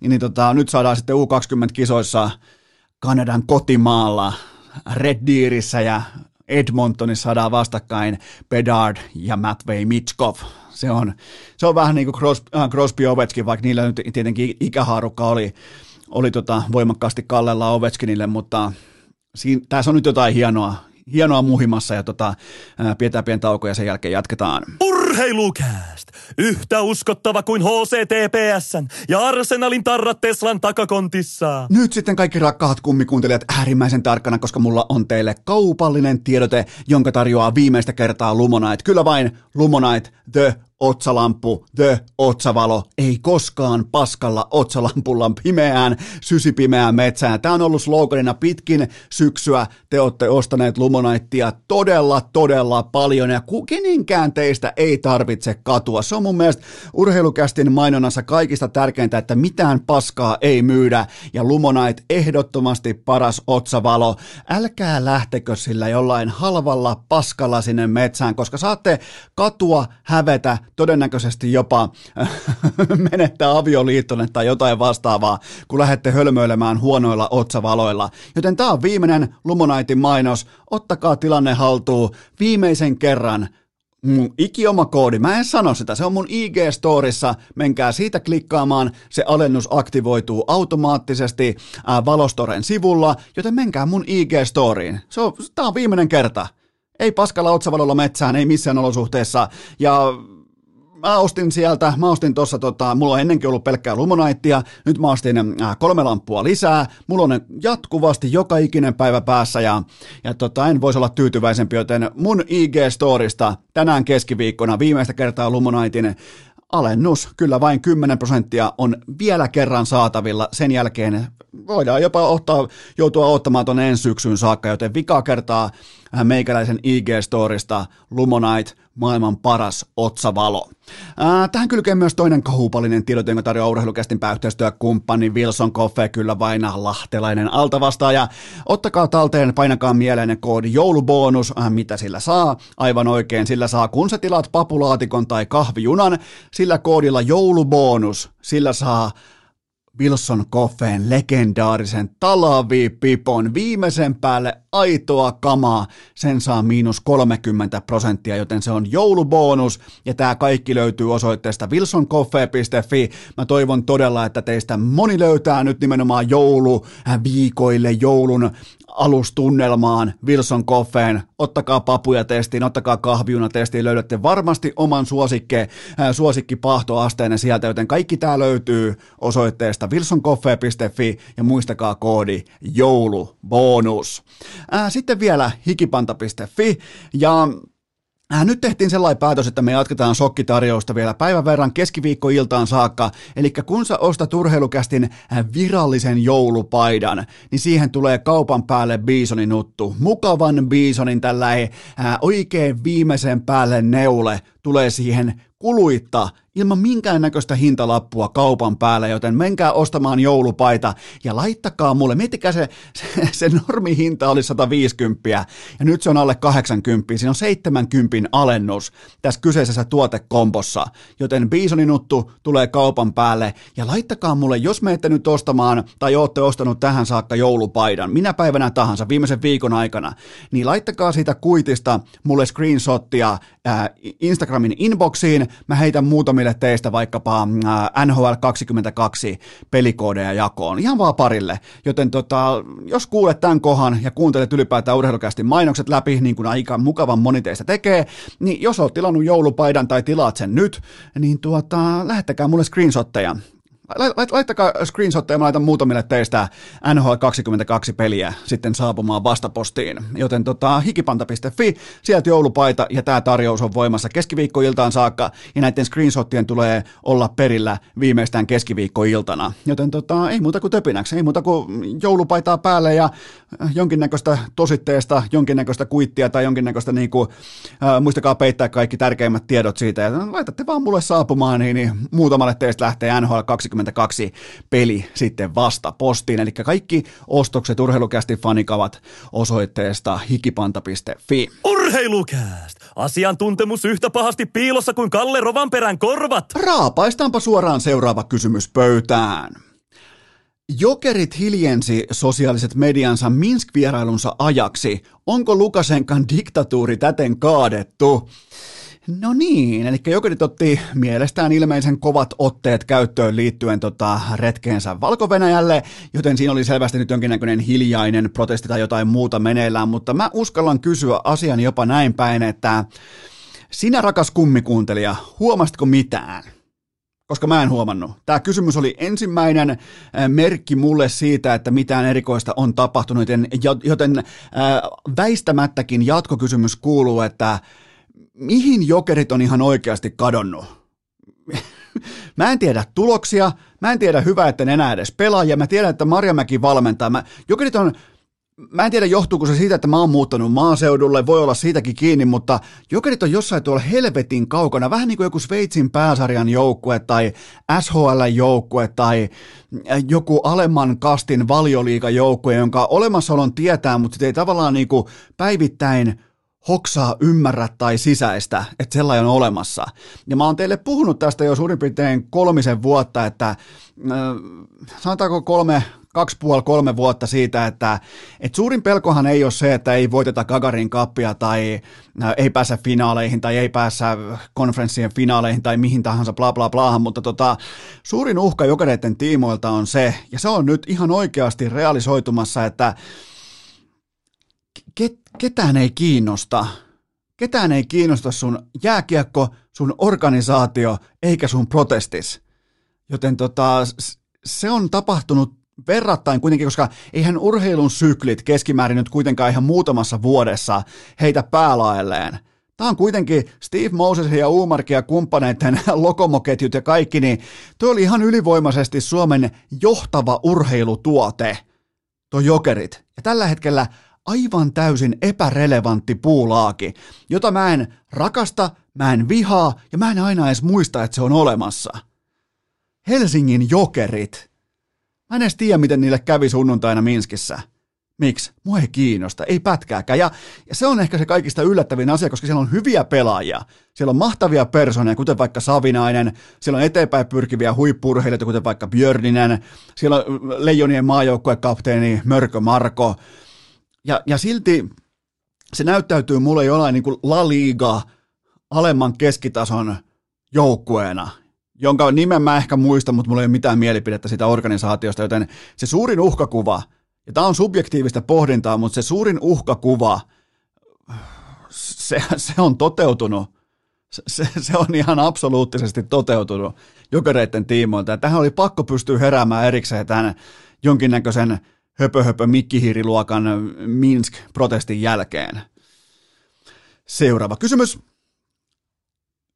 Niin tota, nyt saadaan sitten U20-kisoissa Kanadan kotimaalla Red Deerissä ja Edmontonissa saadaan vastakkain Bedard ja Matvei Mitchkov se on, se on vähän niin kuin Crosby, äh, Crosby Ovechkin, vaikka niillä nyt tietenkin ikähaarukka oli, oli tota voimakkaasti kallella Ovechkinille, mutta siinä, tässä on nyt jotain hienoa, hienoa muhimassa ja tota, ää, pidetään pieni tauko ja sen jälkeen jatketaan. Urheilukääst! Yhtä uskottava kuin HCTPSn ja Arsenalin tarrat Teslan takakontissa. Nyt sitten kaikki rakkaat kummikuuntelijat äärimmäisen tarkkana, koska mulla on teille kaupallinen tiedote, jonka tarjoaa viimeistä kertaa Lumonite. Kyllä vain Lumonite, the otsalampu, the otsavalo, ei koskaan paskalla otsalampulla pimeään, sysipimeään metsään. Tämä on ollut sloganina pitkin syksyä. Te olette ostaneet Lumonaittia todella, todella paljon ja kenenkään teistä ei tarvitse katua. Se on mun mielestä urheilukästin mainonnassa kaikista tärkeintä, että mitään paskaa ei myydä ja Lumonait ehdottomasti paras otsavalo. Älkää lähtekö sillä jollain halvalla paskalla sinne metsään, koska saatte katua, hävetä, todennäköisesti jopa menettää avioliittonne tai jotain vastaavaa, kun lähdette hölmöilemään huonoilla otsavaloilla. Joten tämä on viimeinen Lumonaitin mainos. Ottakaa tilanne haltuun viimeisen kerran mun ikioma koodi, mä en sano sitä, se on mun IG-storissa, menkää siitä klikkaamaan, se alennus aktivoituu automaattisesti ää, Valostoren sivulla, joten menkää mun IG-storiin. Se on, tää on viimeinen kerta. Ei paskalla otsavalolla metsään, ei missään olosuhteessa, ja mä ostin sieltä, mä ostin tuossa, tota, mulla on ennenkin ollut pelkkää lumonaittia, nyt mä ostin äh, kolme lamppua lisää, mulla on ne jatkuvasti joka ikinen päivä päässä ja, ja tota, en voisi olla tyytyväisempi, joten mun IG-storista tänään keskiviikkona viimeistä kertaa lumonaitin alennus, kyllä vain 10 prosenttia on vielä kerran saatavilla, sen jälkeen voidaan jopa ottaa, joutua ottamaan tuonne ensi syksyyn saakka, joten vika kertaa äh, meikäläisen IG-storista Lumonite, maailman paras otsavalo. Ää, tähän kylkee myös toinen kahupallinen tiedot, jonka tarjoaa urheilukästin pääyhteistyökumppani Wilson Koffe, kyllä vain lahtelainen altavastaaja. Ottakaa talteen, painakaa mieleen koodi joulubonus, ää, mitä sillä saa. Aivan oikein, sillä saa kun sä tilaat papulaatikon tai kahvijunan, sillä koodilla joulubonus, sillä saa Wilson Koffeen legendaarisen Talavi-pipon viimeisen päälle aitoa kamaa, sen saa miinus 30 prosenttia, joten se on joulubonus. Ja tämä kaikki löytyy osoitteesta wilsoncoffee.fi. Mä toivon todella, että teistä moni löytää nyt nimenomaan jouluviikoille, joulun alustunnelmaan Wilson Coffeen. Ottakaa papuja testiin, ottakaa kahviuna testiin, löydätte varmasti oman suosikke, äh, suosikkipahtoasteenne sieltä, joten kaikki tämä löytyy osoitteesta wilsoncoffee.fi ja muistakaa koodi joulubonus. Sitten vielä hikipanta.fi ja nyt tehtiin sellainen päätös, että me jatketaan sokkitarjousta vielä päivän verran keskiviikkoiltaan saakka. Eli kun sä ostat urheilukästin äh, virallisen joulupaidan, niin siihen tulee kaupan päälle Bisonin nuttu. Mukavan Bisonin tällä äh, oikein viimeisen päälle neule tulee siihen kuluitta ilman minkäännäköistä hintalappua kaupan päällä, joten menkää ostamaan joulupaita ja laittakaa mulle, miettikää se, se, se normihinta oli 150 ja nyt se on alle 80, siinä on 70 alennus tässä kyseisessä tuotekompossa, joten Bisoninuttu tulee kaupan päälle ja laittakaa mulle, jos menette nyt ostamaan tai olette ostanut tähän saakka joulupaidan, minä päivänä tahansa viimeisen viikon aikana, niin laittakaa siitä kuitista mulle screenshottia ää, Instagramin inboxiin, mä heitän muutamille teistä vaikkapa NHL 22 pelikoodeja jakoon, ihan vaan parille, joten tota, jos kuulet tämän kohan ja kuuntelet ylipäätään urheilukästi mainokset läpi, niin kuin aika mukavan moni teistä tekee, niin jos olet tilannut joulupaidan tai tilaat sen nyt, niin tuota, lähettäkää mulle screenshotteja Laittakaa screenshotteja, mä laitan muutamille teistä NHL 22 peliä sitten saapumaan vastapostiin. Joten tota, hikipanta.fi, sieltä joulupaita ja tämä tarjous on voimassa keskiviikkoiltaan saakka ja näiden screenshottien tulee olla perillä viimeistään keskiviikkoiltana. Joten tota, ei muuta kuin töpinäksi, ei muuta kuin joulupaitaa päälle ja jonkinnäköistä tositteesta, jonkinnäköistä kuittia tai jonkinnäköistä niinku, äh, muistakaa peittää kaikki tärkeimmät tiedot siitä ja laitatte vaan mulle saapumaan, niin, niin muutamalle teistä lähtee NHL 22 22 peli sitten vasta postiin. Eli kaikki ostokset urheilukästi fanikavat osoitteesta hikipanta.fi. Urheilukääst! Asiantuntemus yhtä pahasti piilossa kuin Kalle Rovanperän korvat. Raapaistaanpa suoraan seuraava kysymys pöytään. Jokerit hiljensi sosiaaliset mediansa Minsk-vierailunsa ajaksi. Onko Lukasenkan diktatuuri täten kaadettu? No niin, eli Jokerit otti mielestään ilmeisen kovat otteet käyttöön liittyen tota retkeensä valko joten siinä oli selvästi nyt jonkinnäköinen hiljainen protesti tai jotain muuta meneillään, mutta mä uskallan kysyä asian jopa näin päin, että sinä rakas kummikuuntelija, huomastiko mitään? koska mä en huomannut. Tämä kysymys oli ensimmäinen merkki mulle siitä, että mitään erikoista on tapahtunut, joten väistämättäkin jatkokysymys kuuluu, että mihin jokerit on ihan oikeasti kadonnut? mä en tiedä tuloksia, mä en tiedä hyvää, että ne enää edes pelaajia, mä tiedän, että Marjamäki valmentaa. Mä, jokerit on mä en tiedä johtuuko se siitä, että mä oon muuttanut maaseudulle, voi olla siitäkin kiinni, mutta jokerit on jossain tuolla helvetin kaukana, vähän niin kuin joku Sveitsin pääsarjan joukkue tai SHL-joukkue tai äh, joku alemman kastin valioliikajoukkue, jonka olemassaolon tietää, mutta sitten ei tavallaan niin kuin päivittäin hoksaa, ymmärrä tai sisäistä, että sellainen on olemassa. Ja mä oon teille puhunut tästä jo suurin piirtein kolmisen vuotta, että sanotaanko kolme, kaksi puoli, kolme vuotta siitä, että, että suurin pelkohan ei ole se, että ei voiteta Gagarin kappia tai ei pääse finaaleihin tai ei päässä konferenssien finaaleihin tai mihin tahansa bla bla blahan, mutta tota, suurin uhka jokareiden tiimoilta on se, ja se on nyt ihan oikeasti realisoitumassa, että ket, ketään ei kiinnosta, ketään ei kiinnosta sun jääkiekko, sun organisaatio eikä sun protestis. Joten tota, se on tapahtunut verrattain kuitenkin, koska eihän urheilun syklit keskimäärin nyt kuitenkaan ihan muutamassa vuodessa heitä päälaelleen. Tämä on kuitenkin Steve Moses ja Uumarkin ja kumppaneiden lokomoketjut ja kaikki, niin tuo oli ihan ylivoimaisesti Suomen johtava urheilutuote, tuo jokerit. Ja tällä hetkellä aivan täysin epärelevantti puulaaki, jota mä en rakasta, mä en vihaa ja mä en aina edes muista, että se on olemassa. Helsingin jokerit – Mä en edes tiedä, miten niille kävi sunnuntaina Minskissä. Miksi? Mua ei kiinnosta, ei pätkääkään. Ja, ja se on ehkä se kaikista yllättävin asia, koska siellä on hyviä pelaajia. Siellä on mahtavia personeja, kuten vaikka Savinainen. Siellä on eteenpäin pyrkiviä huippurheilijoita, kuten vaikka Björninen. Siellä on Leijonien maajoukkuekapteeni Mörkö Marko. Ja, ja silti se näyttäytyy mulle jollain niin kuin La Liga alemman keskitason joukkueena jonka nimen mä ehkä muistan, mutta mulla ei ole mitään mielipidettä sitä organisaatiosta, joten se suurin uhkakuva, ja tämä on subjektiivista pohdintaa, mutta se suurin uhkakuva, se, se on toteutunut. Se, se on ihan absoluuttisesti toteutunut jokereiden tiimoilta. Tähän oli pakko pystyä heräämään erikseen tämän jonkinnäköisen höpö, höpö mikkihiiriluokan Minsk-protestin jälkeen. Seuraava kysymys.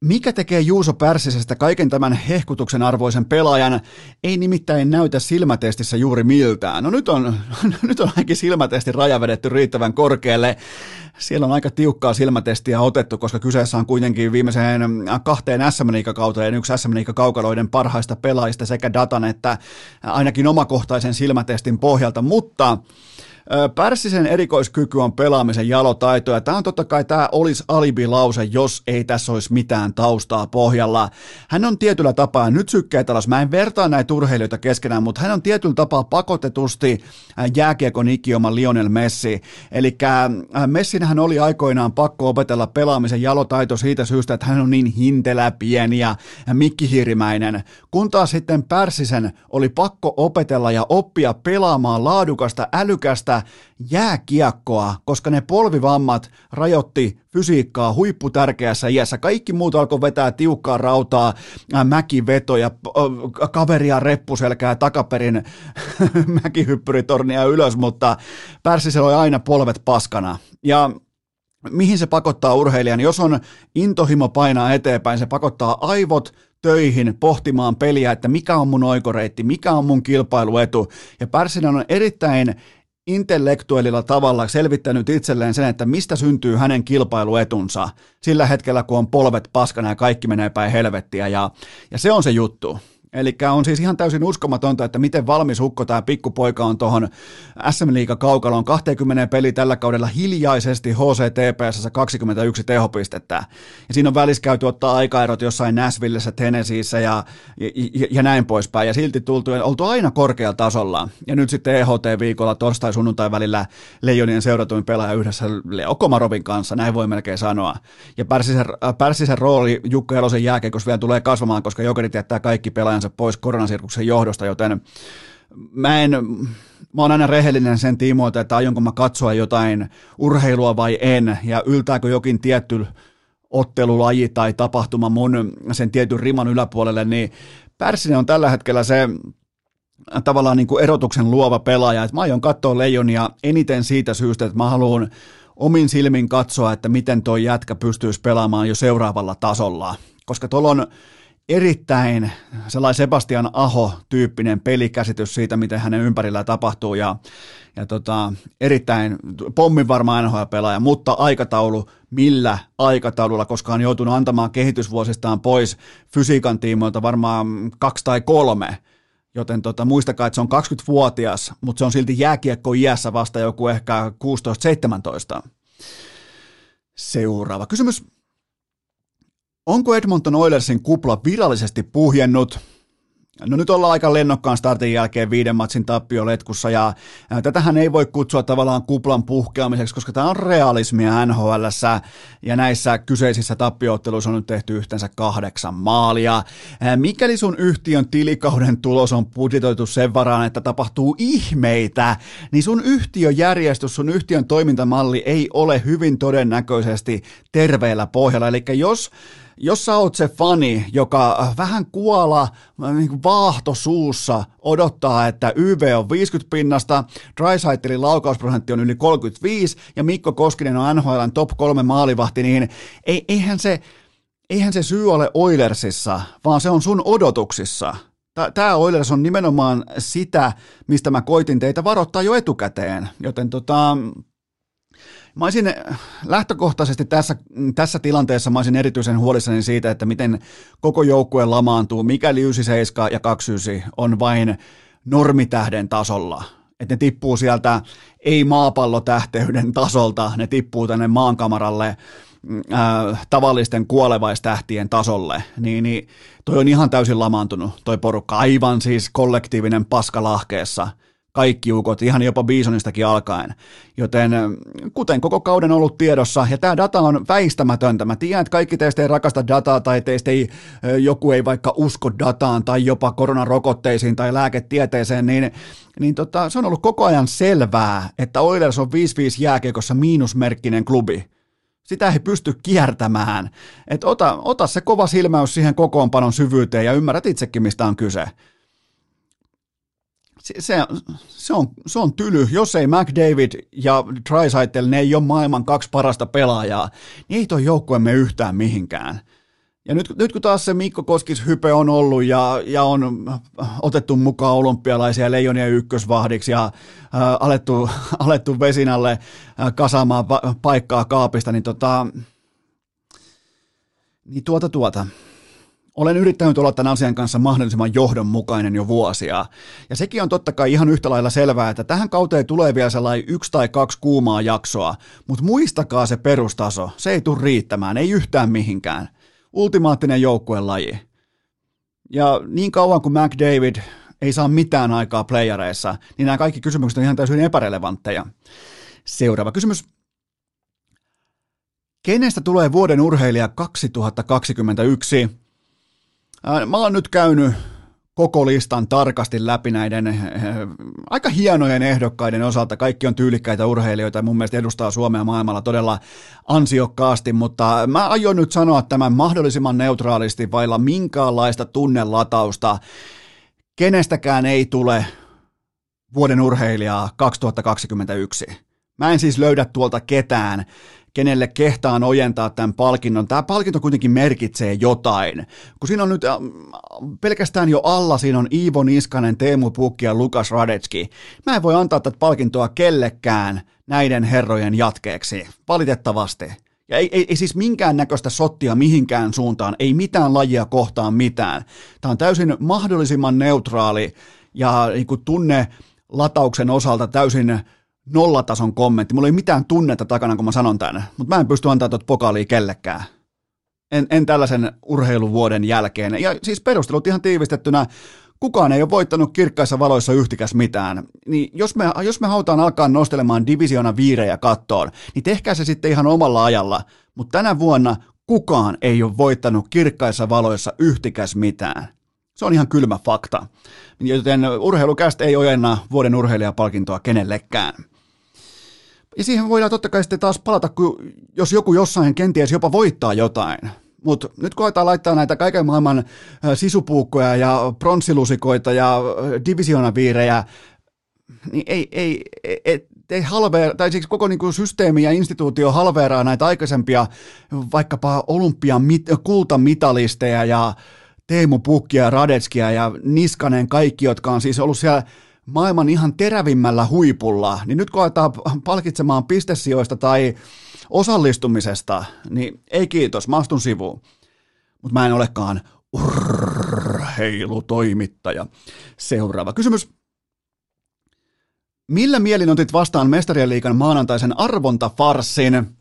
Mikä tekee Juuso Pärsisestä kaiken tämän hehkutuksen arvoisen pelaajan? Ei nimittäin näytä silmätestissä juuri miltään. No nyt on, nyt on ainakin silmätesti raja vedetty riittävän korkealle. Siellä on aika tiukkaa silmätestiä otettu, koska kyseessä on kuitenkin viimeiseen kahteen sm kauteen yksi sm kaukaloiden parhaista pelaajista sekä datan että ainakin omakohtaisen silmätestin pohjalta, mutta Pärssisen erikoiskyky on pelaamisen jalotaito, ja tämä on totta kai tämä olisi alibi-lause, jos ei tässä olisi mitään taustaa pohjalla. Hän on tietyllä tapaa, nyt sykkeet alas, mä en vertaa näitä urheilijoita keskenään, mutta hän on tietyllä tapaa pakotetusti jääkiekon ikioma Lionel Messi. Eli Messinhän oli aikoinaan pakko opetella pelaamisen jalotaito siitä syystä, että hän on niin hintelä, pieni ja mikkihiirimäinen, kun taas sitten Pärssisen oli pakko opetella ja oppia pelaamaan laadukasta, älykästä, jääkiekkoa, koska ne polvivammat rajoitti fysiikkaa huipputärkeässä iässä. Kaikki muut alkoi vetää tiukkaa rautaa, mäkivetoja, kaveria reppuselkää takaperin mäkihyppyritornia ylös, mutta Pärssisellä oli aina polvet paskana. Ja mihin se pakottaa urheilijan? Jos on intohimo painaa eteenpäin, se pakottaa aivot töihin pohtimaan peliä, että mikä on mun oikoreitti, mikä on mun kilpailuetu. Ja Pärssinen on erittäin intellektuellilla tavalla selvittänyt itselleen sen, että mistä syntyy hänen kilpailuetunsa sillä hetkellä, kun on polvet paskana ja kaikki menee päin helvettiä. Ja, ja se on se juttu. Eli on siis ihan täysin uskomatonta, että miten valmis hukko tämä pikkupoika on tuohon SM Liiga kaukaloon 20 peli tällä kaudella hiljaisesti HCTPS 21 tehopistettä. Ja siinä on välissä käyty ottaa aikaerot jossain Nashvillessä, Tennesseeissä ja, ja, ja, näin poispäin. Ja silti tultu ja oltu aina korkealla tasolla. Ja nyt sitten EHT-viikolla torstai-sunnuntai välillä Leijonien seuratuin pelaaja yhdessä Leo Komarovin kanssa, näin voi melkein sanoa. Ja Pärssisen, Pärssisen rooli Jukka Elosen jääkeikossa vielä tulee kasvamaan, koska Jokerit jättää kaikki pelaajansa itsensä pois koronasirkuksen johdosta, joten mä en, mä oon aina rehellinen sen tiimoilta, että aionko mä katsoa jotain urheilua vai en, ja yltääkö jokin tietty ottelulaji tai tapahtuma mun sen tietyn riman yläpuolelle, niin Pärssinen on tällä hetkellä se tavallaan niin kuin erotuksen luova pelaaja, että mä aion katsoa Leijonia eniten siitä syystä, että mä haluan omin silmin katsoa, että miten tuo jätkä pystyisi pelaamaan jo seuraavalla tasolla. Koska tuolla on erittäin sellainen Sebastian Aho-tyyppinen pelikäsitys siitä, miten hänen ympärillä tapahtuu ja, ja tota, erittäin pommin varma NHL-pelaaja, mutta aikataulu, millä aikataululla, koska on joutunut antamaan kehitysvuosistaan pois fysiikan tiimoilta varmaan kaksi tai kolme, joten tota, muistakaa, että se on 20-vuotias, mutta se on silti jääkiekko iässä vasta joku ehkä 16-17. Seuraava kysymys. Onko Edmonton Oilersin kupla virallisesti puhjennut? No nyt ollaan aika lennokkaan startin jälkeen viiden matsin tappio letkussa ja tätähän ei voi kutsua tavallaan kuplan puhkeamiseksi, koska tämä on realismia nhl ja näissä kyseisissä tappiootteluissa on nyt tehty yhteensä kahdeksan maalia. Mikäli sun yhtiön tilikauden tulos on budjetoitu sen varaan, että tapahtuu ihmeitä, niin sun yhtiöjärjestys, sun yhtiön toimintamalli ei ole hyvin todennäköisesti terveellä pohjalla. Eli jos jos sä oot se fani, joka vähän kuola niin vaahto suussa odottaa, että YV on 50 pinnasta, Drysaitelin laukausprosentti on yli 35 ja Mikko Koskinen on NHLn top 3 maalivahti, niin eihän se, eihän se syy ole Oilersissa, vaan se on sun odotuksissa. Tämä Oilers on nimenomaan sitä, mistä mä koitin teitä varoittaa jo etukäteen, joten tota, Mä olisin lähtökohtaisesti tässä, tässä tilanteessa mä olisin erityisen huolissani siitä, että miten koko joukkue lamaantuu, mikäli 97 ja 29 on vain normitähden tasolla. Että ne tippuu sieltä ei maapallotähteyden tasolta, ne tippuu tänne maankamaralle äh, tavallisten kuolevaistähtien tasolle, niin, niin toi on ihan täysin lamaantunut, toi porukka, aivan siis kollektiivinen paska lahkeessa – kaikki ukot, ihan jopa Bisonistakin alkaen. Joten kuten koko kauden ollut tiedossa, ja tämä data on väistämätöntä. Mä tiedän, että kaikki teistä ei rakasta dataa, tai teistä ei, joku ei vaikka usko dataan, tai jopa koronarokotteisiin tai lääketieteeseen, niin, niin tota, se on ollut koko ajan selvää, että Oilers on 5-5 jääkiekossa miinusmerkkinen klubi sitä ei pysty kiertämään. Et ota, ota se kova silmäys siihen kokoonpanon syvyyteen ja ymmärrät itsekin, mistä on kyse se, se, on, se on tyly. Jos ei McDavid ja Drysaitel, ne ei ole maailman kaksi parasta pelaajaa, niin ei toi joukkue me yhtään mihinkään. Ja nyt, nyt kun taas se Mikko Koskis hype on ollut ja, ja on otettu mukaan olympialaisia leijonia ykkösvahdiksi ja äh, alettu, alettu vesinalle äh, kasaamaan va- paikkaa kaapista, niin, tota, niin tuota tuota. Olen yrittänyt olla tämän asian kanssa mahdollisimman johdonmukainen jo vuosia. Ja sekin on totta kai ihan yhtä lailla selvää, että tähän kauteen tulee vielä sellainen yksi tai kaksi kuumaa jaksoa, mutta muistakaa se perustaso, se ei tule riittämään, ei yhtään mihinkään. Ultimaattinen joukkuelaji. Ja niin kauan kuin McDavid ei saa mitään aikaa playareissa, niin nämä kaikki kysymykset on ihan täysin epärelevantteja. Seuraava kysymys. Kenestä tulee vuoden urheilija 2021? Mä oon nyt käynyt koko listan tarkasti läpi näiden äh, aika hienojen ehdokkaiden osalta. Kaikki on tyylikkäitä urheilijoita ja mun mielestä edustaa Suomea maailmalla todella ansiokkaasti, mutta mä aion nyt sanoa tämän mahdollisimman neutraalisti vailla minkäänlaista tunnelatausta. Kenestäkään ei tule vuoden urheilijaa 2021. Mä en siis löydä tuolta ketään, kenelle kehtaan ojentaa tämän palkinnon. Tämä palkinto kuitenkin merkitsee jotain. Kun siinä on nyt äh, pelkästään jo alla, siinä on Iivo Niskanen, Teemu Pukki ja Lukas Radetski. Mä en voi antaa tätä palkintoa kellekään näiden herrojen jatkeeksi, valitettavasti. Ja ei, ei, ei siis minkään näköistä sottia mihinkään suuntaan, ei mitään lajia kohtaan mitään. Tämä on täysin mahdollisimman neutraali ja niin tunne latauksen osalta täysin nollatason kommentti. Mulla ei mitään tunnetta takana, kun mä sanon tänne, mutta mä en pysty antaa tuota pokaalia kellekään. En, en tällaisen urheiluvuoden jälkeen. Ja siis perustelut ihan tiivistettynä, kukaan ei ole voittanut kirkkaissa valoissa yhtikäs mitään. Niin jos me, jos me halutaan alkaa nostelemaan divisiona viirejä kattoon, niin tehkää se sitten ihan omalla ajalla. Mutta tänä vuonna kukaan ei ole voittanut kirkkaissa valoissa yhtikäs mitään. Se on ihan kylmä fakta. Joten urheilukästä ei ojenna vuoden urheilijapalkintoa kenellekään. Ja siihen voidaan totta kai sitten taas palata, kun jos joku jossain kenties jopa voittaa jotain. Mutta nyt kun aletaan laittaa näitä kaiken maailman sisupuukkoja ja pronssilusikoita ja divisionaviirejä, niin ei, ei, ei, te halveer, tai siis koko niin kuin systeemi ja instituutio halveeraa näitä aikaisempia vaikkapa olympia kultamitalisteja ja Teemu Pukkia Radetskia ja Niskanen kaikki, jotka on siis ollut siellä maailman ihan terävimmällä huipulla, niin nyt kun palkitsemaan pistesijoista tai osallistumisesta, niin ei kiitos, mä astun sivuun. Mutta mä en olekaan urheilutoimittaja. Seuraava kysymys. Millä mielin otit vastaan Mestarien liikan maanantaisen arvontafarsin?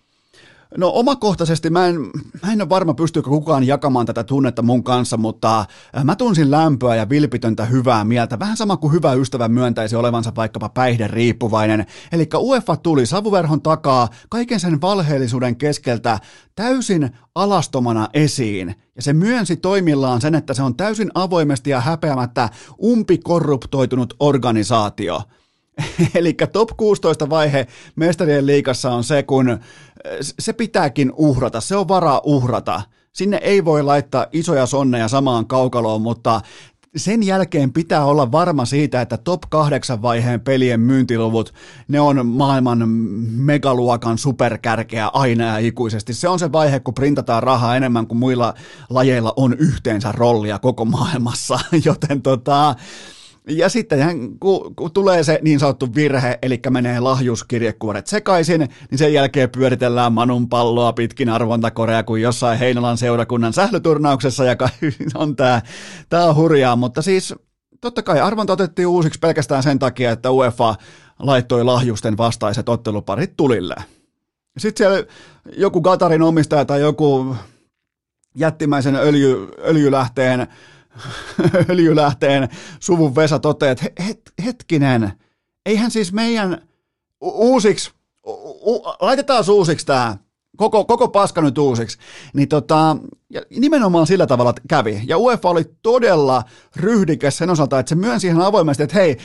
No omakohtaisesti mä en, mä en ole varma, pystyykö kukaan jakamaan tätä tunnetta mun kanssa, mutta äh, mä tunsin lämpöä ja vilpitöntä hyvää mieltä, vähän sama kuin hyvä ystävä myöntäisi olevansa vaikkapa riippuvainen. Eli UEFA tuli savuverhon takaa kaiken sen valheellisuuden keskeltä täysin alastomana esiin. Ja se myönsi toimillaan sen, että se on täysin avoimesti ja häpeämättä umpikorruptoitunut organisaatio. Eli top 16 vaihe mestarien liikassa on se, kun se pitääkin uhrata, se on varaa uhrata. Sinne ei voi laittaa isoja sonneja samaan kaukaloon, mutta sen jälkeen pitää olla varma siitä, että top 8 vaiheen pelien myyntiluvut, ne on maailman megaluokan superkärkeä aina ja ikuisesti. Se on se vaihe, kun printataan rahaa enemmän kuin muilla lajeilla on yhteensä rollia koko maailmassa, joten tota, ja sitten kun, tulee se niin sanottu virhe, eli menee lahjuskirjekuoret sekaisin, niin sen jälkeen pyöritellään Manun palloa pitkin arvontakorea kuin jossain Heinolan seurakunnan sählyturnauksessa, ja on tää, tää on hurjaa, mutta siis totta kai arvonta otettiin uusiksi pelkästään sen takia, että UEFA laittoi lahjusten vastaiset otteluparit tulille. Sitten siellä joku Gatarin omistaja tai joku jättimäisen öljy, öljylähteen öljylähteen suvun Vesa toteaa, että het, hetkinen, eihän siis meidän uusiksi, u, laitetaan uusiksi tämä, koko, koko paska nyt uusiksi, niin tota, ja nimenomaan sillä tavalla kävi. Ja UEFA oli todella ryhdikäs sen osalta, että se myönsi ihan avoimesti, että hei,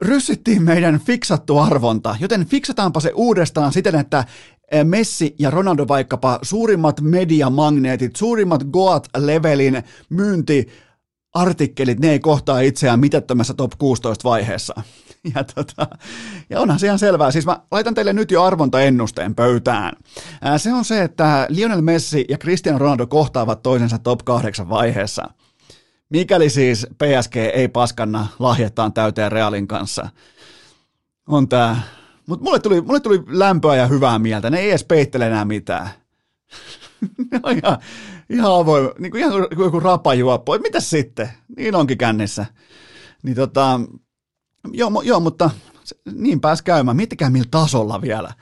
ryssittiin meidän fiksattu arvonta, joten fiksataanpa se uudestaan siten, että Messi ja Ronaldo vaikkapa suurimmat mediamagneetit, suurimmat Goat-levelin myynti artikkelit, ne ei kohtaa itseään mitättömässä top 16 vaiheessa. Ja, tota, ja onhan se ihan selvää. Siis mä laitan teille nyt jo arvontaennusteen pöytään. Ää, se on se, että Lionel Messi ja Cristiano Ronaldo kohtaavat toisensa top 8 vaiheessa. Mikäli siis PSG ei paskanna lahjettaan täyteen Realin kanssa, on tämä mutta mulle tuli, mulle tuli lämpöä ja hyvää mieltä. Ne ei edes peittele enää mitään. ne on ihan, ihan avoin, niin kuin ihan joku rapajuoppo. Mitä sitten? Niin onkin kännissä. Niin tota, joo, joo, mutta niin pääs käymään. Miettikää millä tasolla vielä.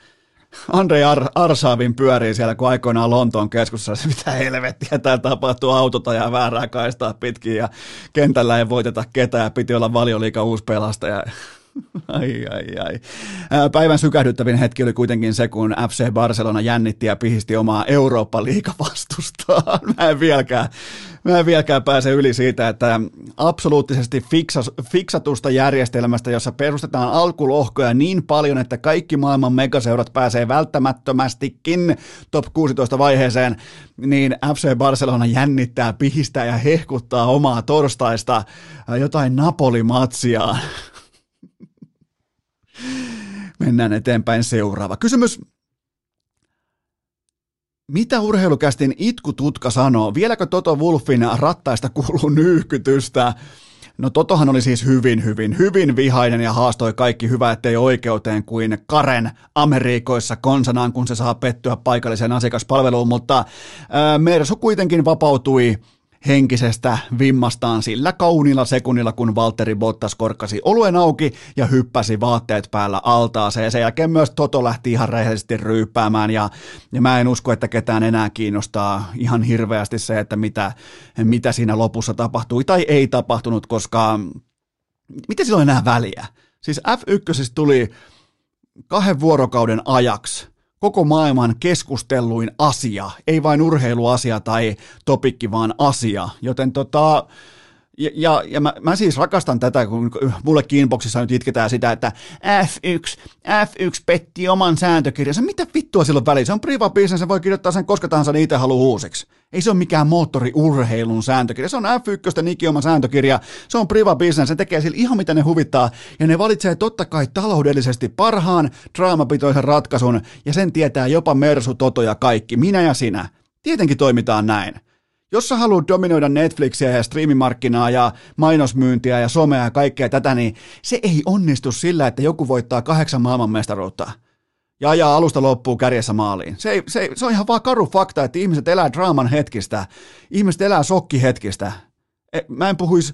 Andre Ar- Arsaavin pyörii siellä, kun aikoinaan Lontoon keskustassa, mitä helvettiä täällä tapahtuu, autota ja väärää kaistaa pitkin ja kentällä ei voiteta ketään ja piti olla valioliika uusi pelastaja. Ai, ai, ai. Päivän sykähdyttävin hetki oli kuitenkin se, kun FC Barcelona jännitti ja pihisti omaa Eurooppa-liikavastustaan. Mä en vieläkään, mä en vieläkään pääse yli siitä, että absoluuttisesti fiksas, fiksatusta järjestelmästä, jossa perustetaan alkulohkoja niin paljon, että kaikki maailman megaseurat pääsee välttämättömästikin top 16 vaiheeseen, niin FC Barcelona jännittää, pihistää ja hehkuttaa omaa torstaista jotain Napoli-matsiaan. Mennään eteenpäin seuraava kysymys. Mitä urheilukästin itkututka sanoo? Vieläkö Toto Wolfin rattaista kuuluu nyyhkytystä? No Totohan oli siis hyvin, hyvin, hyvin vihainen ja haastoi kaikki hyvä, ettei oikeuteen kuin Karen Amerikoissa konsanaan, kun se saa pettyä paikalliseen asiakaspalveluun, mutta ää, Mersu kuitenkin vapautui henkisestä vimmastaan sillä kaunilla sekunnilla, kun Valtteri Bottas korkkasi oluen auki ja hyppäsi vaatteet päällä altaaseen. Sen jälkeen myös Toto lähti ihan rehellisesti ryyppäämään ja, ja mä en usko, että ketään enää kiinnostaa ihan hirveästi se, että mitä, mitä siinä lopussa tapahtui tai ei tapahtunut, koska miten sillä on enää väliä? Siis F1 tuli kahden vuorokauden ajaksi koko maailman keskustelluin asia, ei vain urheiluasia tai topikki, vaan asia. Joten tota, Ja, ja, ja mä, mä, siis rakastan tätä, kun mulle inboxissa nyt itketään sitä, että F1, F1 petti oman sääntökirjansa. Mitä vittua silloin väliin? Se on priva business, se voi kirjoittaa sen koska tahansa itse haluaa uusiksi. Ei se ole mikään moottoriurheilun sääntökirja. Se on F1 ikioma sääntökirja. Se on priva business. Se tekee sillä ihan mitä ne huvittaa. Ja ne valitsee totta kai taloudellisesti parhaan draamapitoisen ratkaisun. Ja sen tietää jopa Mersu, Toto ja kaikki. Minä ja sinä. Tietenkin toimitaan näin. Jos sä haluat dominoida Netflixiä ja striimimarkkinaa ja mainosmyyntiä ja somea ja kaikkea tätä, niin se ei onnistu sillä, että joku voittaa kahdeksan maailmanmestaruutta ja ajaa alusta loppuu kärjessä maaliin. Se, ei, se, se on ihan vaan karu fakta, että ihmiset elää draaman hetkistä, ihmiset elää sokkihetkistä. E, mä en puhuisi,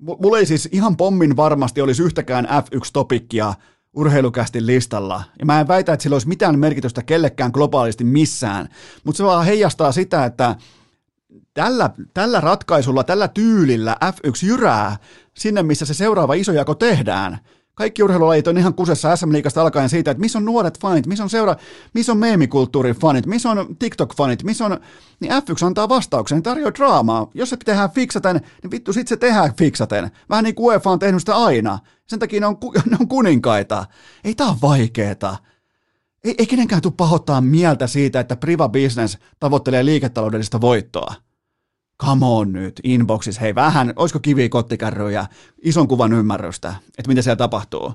mulla ei siis ihan pommin varmasti olisi yhtäkään F1-topikkia urheilukästi listalla. Ja mä en väitä, että sillä olisi mitään merkitystä kellekään globaalisti missään, mutta se vaan heijastaa sitä, että tällä, tällä ratkaisulla, tällä tyylillä F1 jyrää sinne, missä se seuraava iso jako tehdään. Kaikki urheilulajit on ihan kusessa SM-liigasta alkaen siitä, että missä on nuoret fanit, missä on, seura, missä on meemikulttuurin fanit, missä on TikTok-fanit, missä on, niin F1 antaa vastauksen, niin tarjoaa draamaa. Jos se tehdään fiksaten, niin vittu sit se tehdään fiksaten. Vähän niin kuin UEFA on tehnyt sitä aina. Sen takia ne on, ne on kuninkaita. Ei tää ole vaikeeta. Ei, ei kenenkään tule pahoittaa mieltä siitä, että priva business tavoittelee liiketaloudellista voittoa come on nyt, inboxissa, hei vähän, olisiko kivi kottikärryä ison kuvan ymmärrystä, että mitä siellä tapahtuu.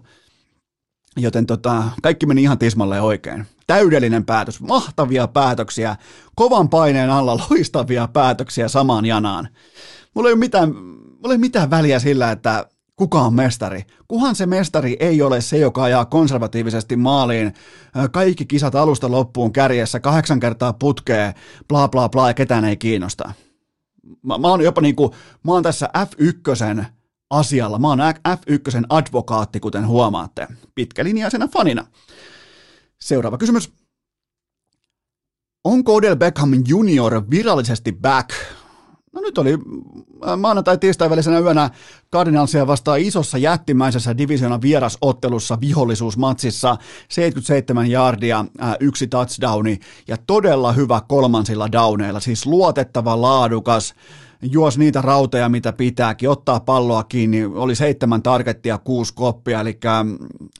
Joten tota, kaikki meni ihan tismalle oikein. Täydellinen päätös, mahtavia päätöksiä, kovan paineen alla loistavia päätöksiä samaan janaan. Mulla ei ole mitään, mulla ei ole mitään väliä sillä, että kuka on mestari. Kuhan se mestari ei ole se, joka ajaa konservatiivisesti maaliin kaikki kisat alusta loppuun kärjessä, kahdeksan kertaa putkee, bla bla bla ja ketään ei kiinnosta mä, mä oon jopa niinku, mä oon tässä F1 asialla, mä oon F1 advokaatti, kuten huomaatte, pitkälinjaisena fanina. Seuraava kysymys. Onko Odell Beckham Junior virallisesti back? No nyt oli äh, maanantai tiistai välisenä yönä Cardinalsia vastaan isossa jättimäisessä divisioonan vierasottelussa vihollisuusmatsissa. 77 jardia, äh, yksi touchdowni ja todella hyvä kolmansilla downeilla, siis luotettava, laadukas, juos niitä rauteja, mitä pitääkin, ottaa palloa kiinni, oli seitsemän targettia, kuusi koppia, eli mm,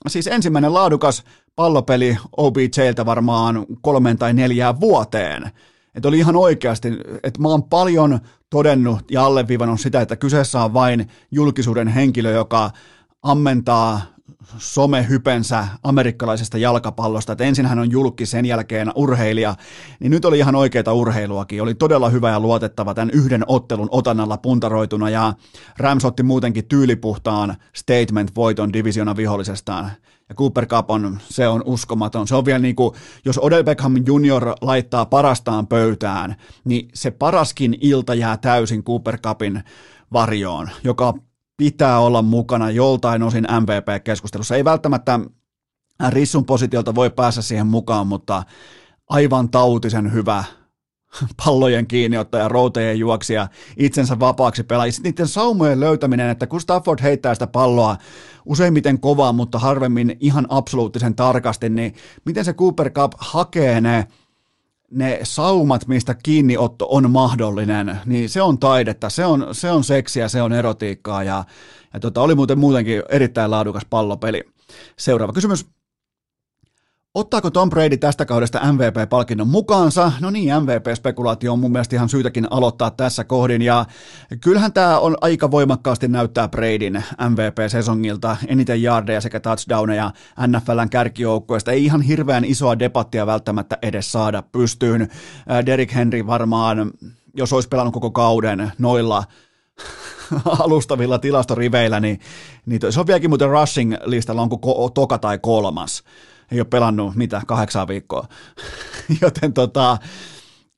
siis ensimmäinen laadukas pallopeli OBJltä varmaan kolmeen tai neljään vuoteen. Että oli ihan oikeasti, että mä oon paljon todennut ja alleviivannut sitä, että kyseessä on vain julkisuuden henkilö, joka ammentaa somehypensä amerikkalaisesta jalkapallosta, että ensin hän on julkki, sen jälkeen urheilija, niin nyt oli ihan oikeita urheiluakin. Oli todella hyvä ja luotettava tämän yhden ottelun otannalla puntaroituna ja Rams otti muutenkin tyylipuhtaan statement-voiton divisiona vihollisestaan. Ja Cooper Cup on, se on uskomaton. Se on vielä niin kuin, jos Odell Beckham Junior laittaa parastaan pöytään, niin se paraskin ilta jää täysin Cooper Cupin varjoon, joka pitää olla mukana joltain osin MVP-keskustelussa. Ei välttämättä Rissun positiolta voi päästä siihen mukaan, mutta aivan tautisen hyvä pallojen kiinniottaja, routejen juoksija, itsensä vapaaksi pelaaja. Sitten niiden saumojen löytäminen, että kun Stafford heittää sitä palloa useimmiten kovaa, mutta harvemmin ihan absoluuttisen tarkasti, niin miten se Cooper Cup hakee ne ne saumat, mistä kiinniotto on mahdollinen, niin se on taidetta, se on, se on seksiä, se on erotiikkaa ja, ja tota, oli muuten muutenkin erittäin laadukas pallopeli. Seuraava kysymys. Ottaako Tom Brady tästä kaudesta MVP-palkinnon mukaansa? No niin, MVP-spekulaatio on mun mielestä ihan syytäkin aloittaa tässä kohdin, ja kyllähän tämä on aika voimakkaasti näyttää Bradyn MVP-sesongilta, eniten yardeja sekä touchdowneja NFLn kärkijoukkueesta. Ei ihan hirveän isoa debattia välttämättä edes saada pystyyn. Äh, Derrick Henry varmaan, jos olisi pelannut koko kauden noilla alustavilla tilastoriveillä, niin, niin se on vieläkin muuten rushing-listalla, onko toka tai kolmas ei ole pelannut mitä, kahdeksan viikkoa. Joten tota,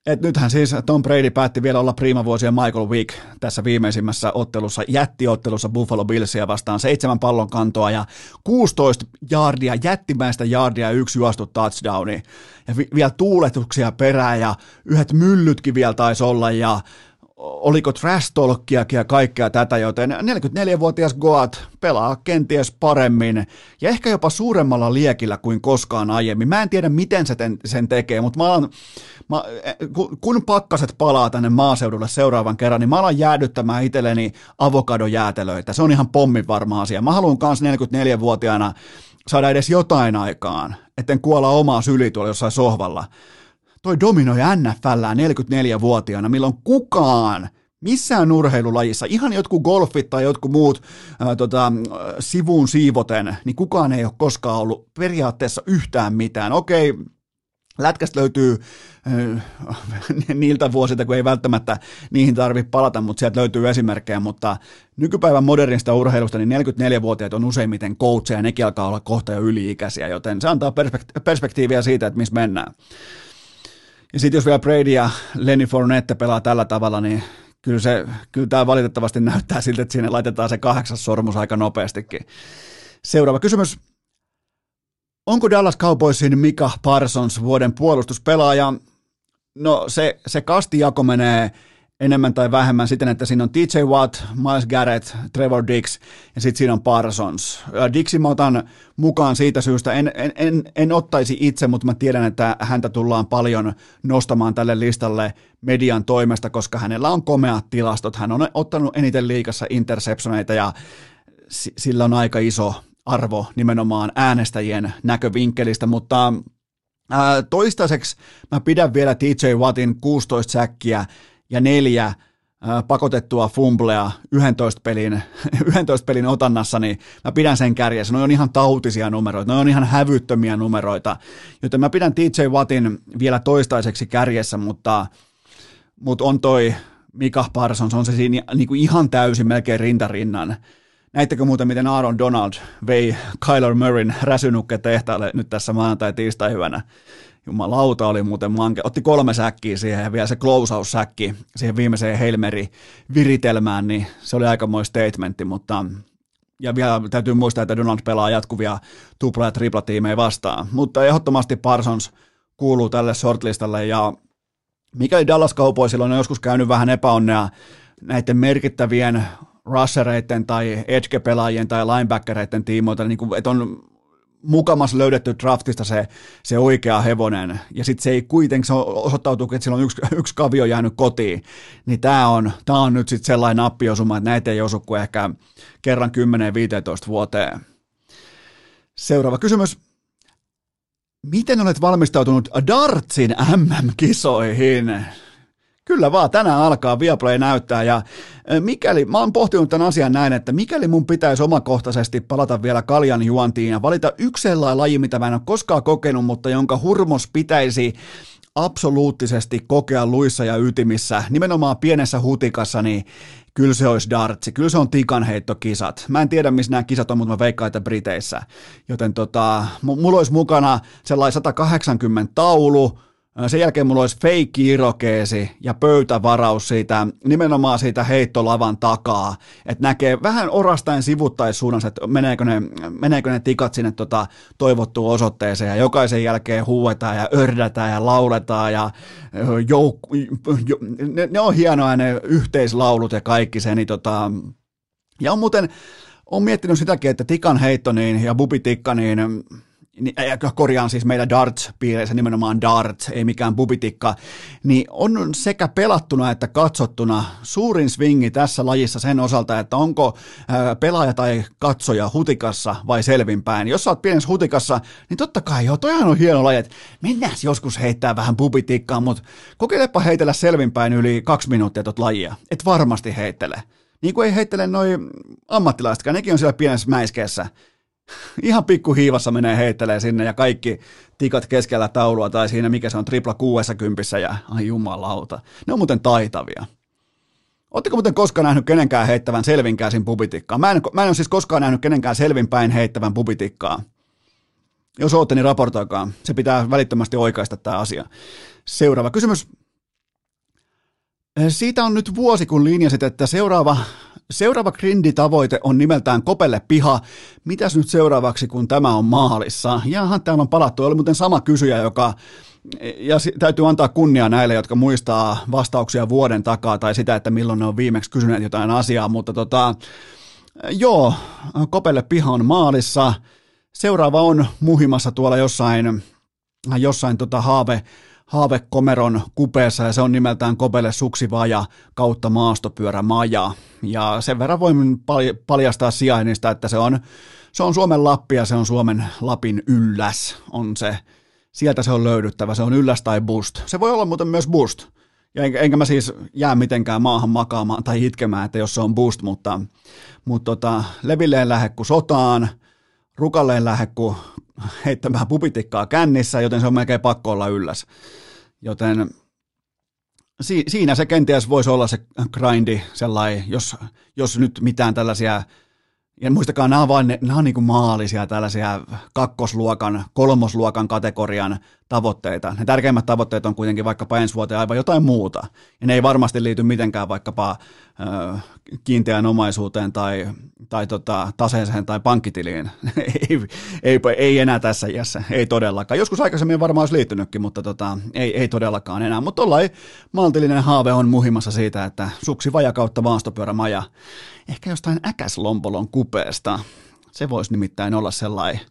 et nythän siis Tom Brady päätti vielä olla priimavuosien Michael Wick tässä viimeisimmässä ottelussa, jättiottelussa Buffalo Billsia vastaan, seitsemän pallon kantoa ja 16 jardia, jättimäistä jardia ja yksi juostu touchdowni. Ja vi- vielä tuuletuksia perään ja yhdet myllytkin vielä taisi olla ja oliko trash ja kaikkea tätä, joten 44-vuotias Goat pelaa kenties paremmin ja ehkä jopa suuremmalla liekillä kuin koskaan aiemmin. Mä en tiedä, miten se sen tekee, mutta mä alan, mä, kun pakkaset palaa tänne maaseudulle seuraavan kerran, niin mä alan jäädyttämään itselleni avokadojäätelöitä. Se on ihan pommin varma asia. Mä haluan kans 44-vuotiaana saada edes jotain aikaan, etten kuolla omaa syli tuolla jossain sohvalla toi dominoi NFL 44-vuotiaana, milloin kukaan missään urheilulajissa, ihan jotkut golfit tai jotkut muut ää, tota, sivuun siivoten, niin kukaan ei ole koskaan ollut periaatteessa yhtään mitään. Okei, Lätkästä löytyy niiltä vuosilta, kun ei välttämättä niihin tarvitse palata, mutta sieltä löytyy esimerkkejä, mutta nykypäivän modernista urheilusta niin 44-vuotiaat on useimmiten coacheja ja nekin alkaa olla kohta jo yli-ikäisiä, joten se antaa perspektiiviä siitä, että missä mennään. Ja sitten jos vielä Brady ja Lenny Fournette pelaa tällä tavalla, niin kyllä, se, kyllä tämä valitettavasti näyttää siltä, että sinne laitetaan se kahdeksas sormus aika nopeastikin. Seuraava kysymys. Onko Dallas Cowboysin Mika Parsons vuoden puolustuspelaaja? No se, se kastijako menee enemmän tai vähemmän siten, että siinä on TJ Watt, Miles Garrett, Trevor Dix ja sitten siinä on Parsons. Dixin mä otan mukaan siitä syystä, en, en, en, en ottaisi itse, mutta mä tiedän, että häntä tullaan paljon nostamaan tälle listalle median toimesta, koska hänellä on komeat tilastot. Hän on ottanut eniten liikassa interceptioneita ja sillä on aika iso arvo nimenomaan äänestäjien näkövinkkelistä, mutta toistaiseksi mä pidän vielä TJ Wattin 16 säkkiä ja neljä pakotettua fumblea 11 pelin, 11 pelin otannassa, niin mä pidän sen kärjessä. Ne on ihan tautisia numeroita, ne on ihan hävyttömiä numeroita, joten mä pidän TJ Wattin vielä toistaiseksi kärjessä, mutta, mutta on toi Mika Parsons, on se siinä niin kuin ihan täysin melkein rintarinnan. Näittekö muuten, miten Aaron Donald vei Kyler Murrayn räsynukke tehtaalle nyt tässä maanantai-tiistai hyvänä? Jumalauta oli muuten manke. Otti kolme säkkiä siihen ja vielä se closeout-säkki siihen viimeiseen Heilmeri-viritelmään, niin se oli aika statementti, mutta ja vielä täytyy muistaa, että Donald pelaa jatkuvia tupla- ja triplatiimejä vastaan. Mutta ehdottomasti Parsons kuuluu tälle shortlistalle ja mikäli Dallas Cowboysilla on joskus käynyt vähän epäonnea näiden merkittävien rushereiden tai edge-pelaajien tai linebackereiden tiimoilta, niin kuin, että on mukamas löydetty draftista se, se oikea hevonen, ja sitten se ei kuitenkin, se osoittautuu, että sillä on yksi, yksi kavio jäänyt kotiin, niin tämä on, tää on nyt sitten sellainen nappiosuma, että näitä ei osu kuin ehkä kerran 10-15 vuoteen. Seuraava kysymys. Miten olet valmistautunut Dartsin MM-kisoihin? Kyllä vaan, tänään alkaa Viaplay näyttää ja mikäli, mä oon pohtinut tämän asian näin, että mikäli mun pitäisi omakohtaisesti palata vielä kaljan juontiin ja valita yksi sellainen laji, mitä mä en ole koskaan kokenut, mutta jonka hurmos pitäisi absoluuttisesti kokea luissa ja ytimissä, nimenomaan pienessä hutikassa, niin kyllä se olisi dartsi, kyllä se on tikanheittokisat. Mä en tiedä, missä nämä kisat on, mutta mä veikkaan, että Briteissä. Joten tota, mulla olisi mukana sellainen 180 taulu, sen jälkeen mulla olisi feikki irokeesi ja pöytävaraus siitä, nimenomaan siitä heittolavan takaa, että näkee vähän orastain sivuttaissuunnassa, että meneekö ne, meneekö ne tikat sinne tota toivottuun osoitteeseen. Ja jokaisen jälkeen huuetaan ja ördätään ja lauletaan ja jouk- jo, ne, ne, on hienoja ne yhteislaulut ja kaikki se, niin tota, ja on muuten, on miettinyt sitäkin, että tikan heitto niin, ja bubitikka, niin niin, korjaan siis meillä darts-piireissä nimenomaan darts, ei mikään bubitikka, niin on sekä pelattuna että katsottuna suurin swingi tässä lajissa sen osalta, että onko pelaaja tai katsoja hutikassa vai selvinpäin. Jos sä oot pienessä hutikassa, niin totta kai joo, toihan on hieno laji, että mennään joskus heittää vähän bubitikkaa, mutta kokeilepa heitellä selvinpäin yli kaksi minuuttia tot lajia, et varmasti heittele. Niin kuin ei heittele noin ammattilaisetkaan, nekin on siellä pienessä mäiskeessä ihan pikku hiivassa menee heittelee sinne ja kaikki tikat keskellä taulua tai siinä mikä se on tripla kuudessa kympissä ja ai jumalauta. Ne on muuten taitavia. Oletteko muuten koskaan nähnyt kenenkään heittävän selvinkäisin pubitikkaa? Mä en, mä en ole siis koskaan nähnyt kenenkään selvinpäin heittävän pubitikkaa. Jos ootte, niin raportoikaa. Se pitää välittömästi oikaista tämä asia. Seuraava kysymys. Siitä on nyt vuosi, kun linjasit, että seuraava seuraava grinditavoite on nimeltään Kopelle piha. Mitäs nyt seuraavaksi, kun tämä on maalissa? Jahan, täällä on palattu. Oli muuten sama kysyjä, joka ja täytyy antaa kunnia näille, jotka muistaa vastauksia vuoden takaa tai sitä, että milloin ne on viimeksi kysyneet jotain asiaa, mutta tota, joo, Kopelle piha on maalissa. Seuraava on muhimassa tuolla jossain, jossain tota haave, haavekomeron kupeessa ja se on nimeltään Kopelle suksivaja kautta maastopyörämaja. Ja sen verran voin paljastaa sijainnista, että se on, se on Suomen Lappi ja se on Suomen Lapin ylläs, on se, sieltä se on löydyttävä, se on ylläs tai boost. Se voi olla muuten myös boost. Ja enkä, enkä mä siis jää mitenkään maahan makaamaan tai itkemään, että jos se on boost, mutta, mutta tota, levilleen lähde kuin sotaan, rukalleen lähde kuin heittämään pupitikkaa kännissä, joten se on melkein pakko olla ylläs. Joten si, siinä se kenties voisi olla se grindi sellainen, jos, jos nyt mitään tällaisia ja muistakaa, nämä on, vain, nämä on niin kuin maallisia tällaisia kakkosluokan, kolmosluokan kategorian tavoitteita. Ne tärkeimmät tavoitteet on kuitenkin vaikkapa ensi vuoteen aivan jotain muuta. Ja ne ei varmasti liity mitenkään vaikkapa ö, kiinteään omaisuuteen tai, tai tota, taseeseen tai pankkitiliin. ei, ei, ei, enää tässä iässä, ei todellakaan. Joskus aikaisemmin varmaan olisi liittynytkin, mutta tota, ei, ei todellakaan enää. Mutta tuollainen maltillinen haave on muhimassa siitä, että suksi vajakautta maastopyörämaja ehkä jostain äkäslompolon kupeesta. Se voisi nimittäin olla sellainen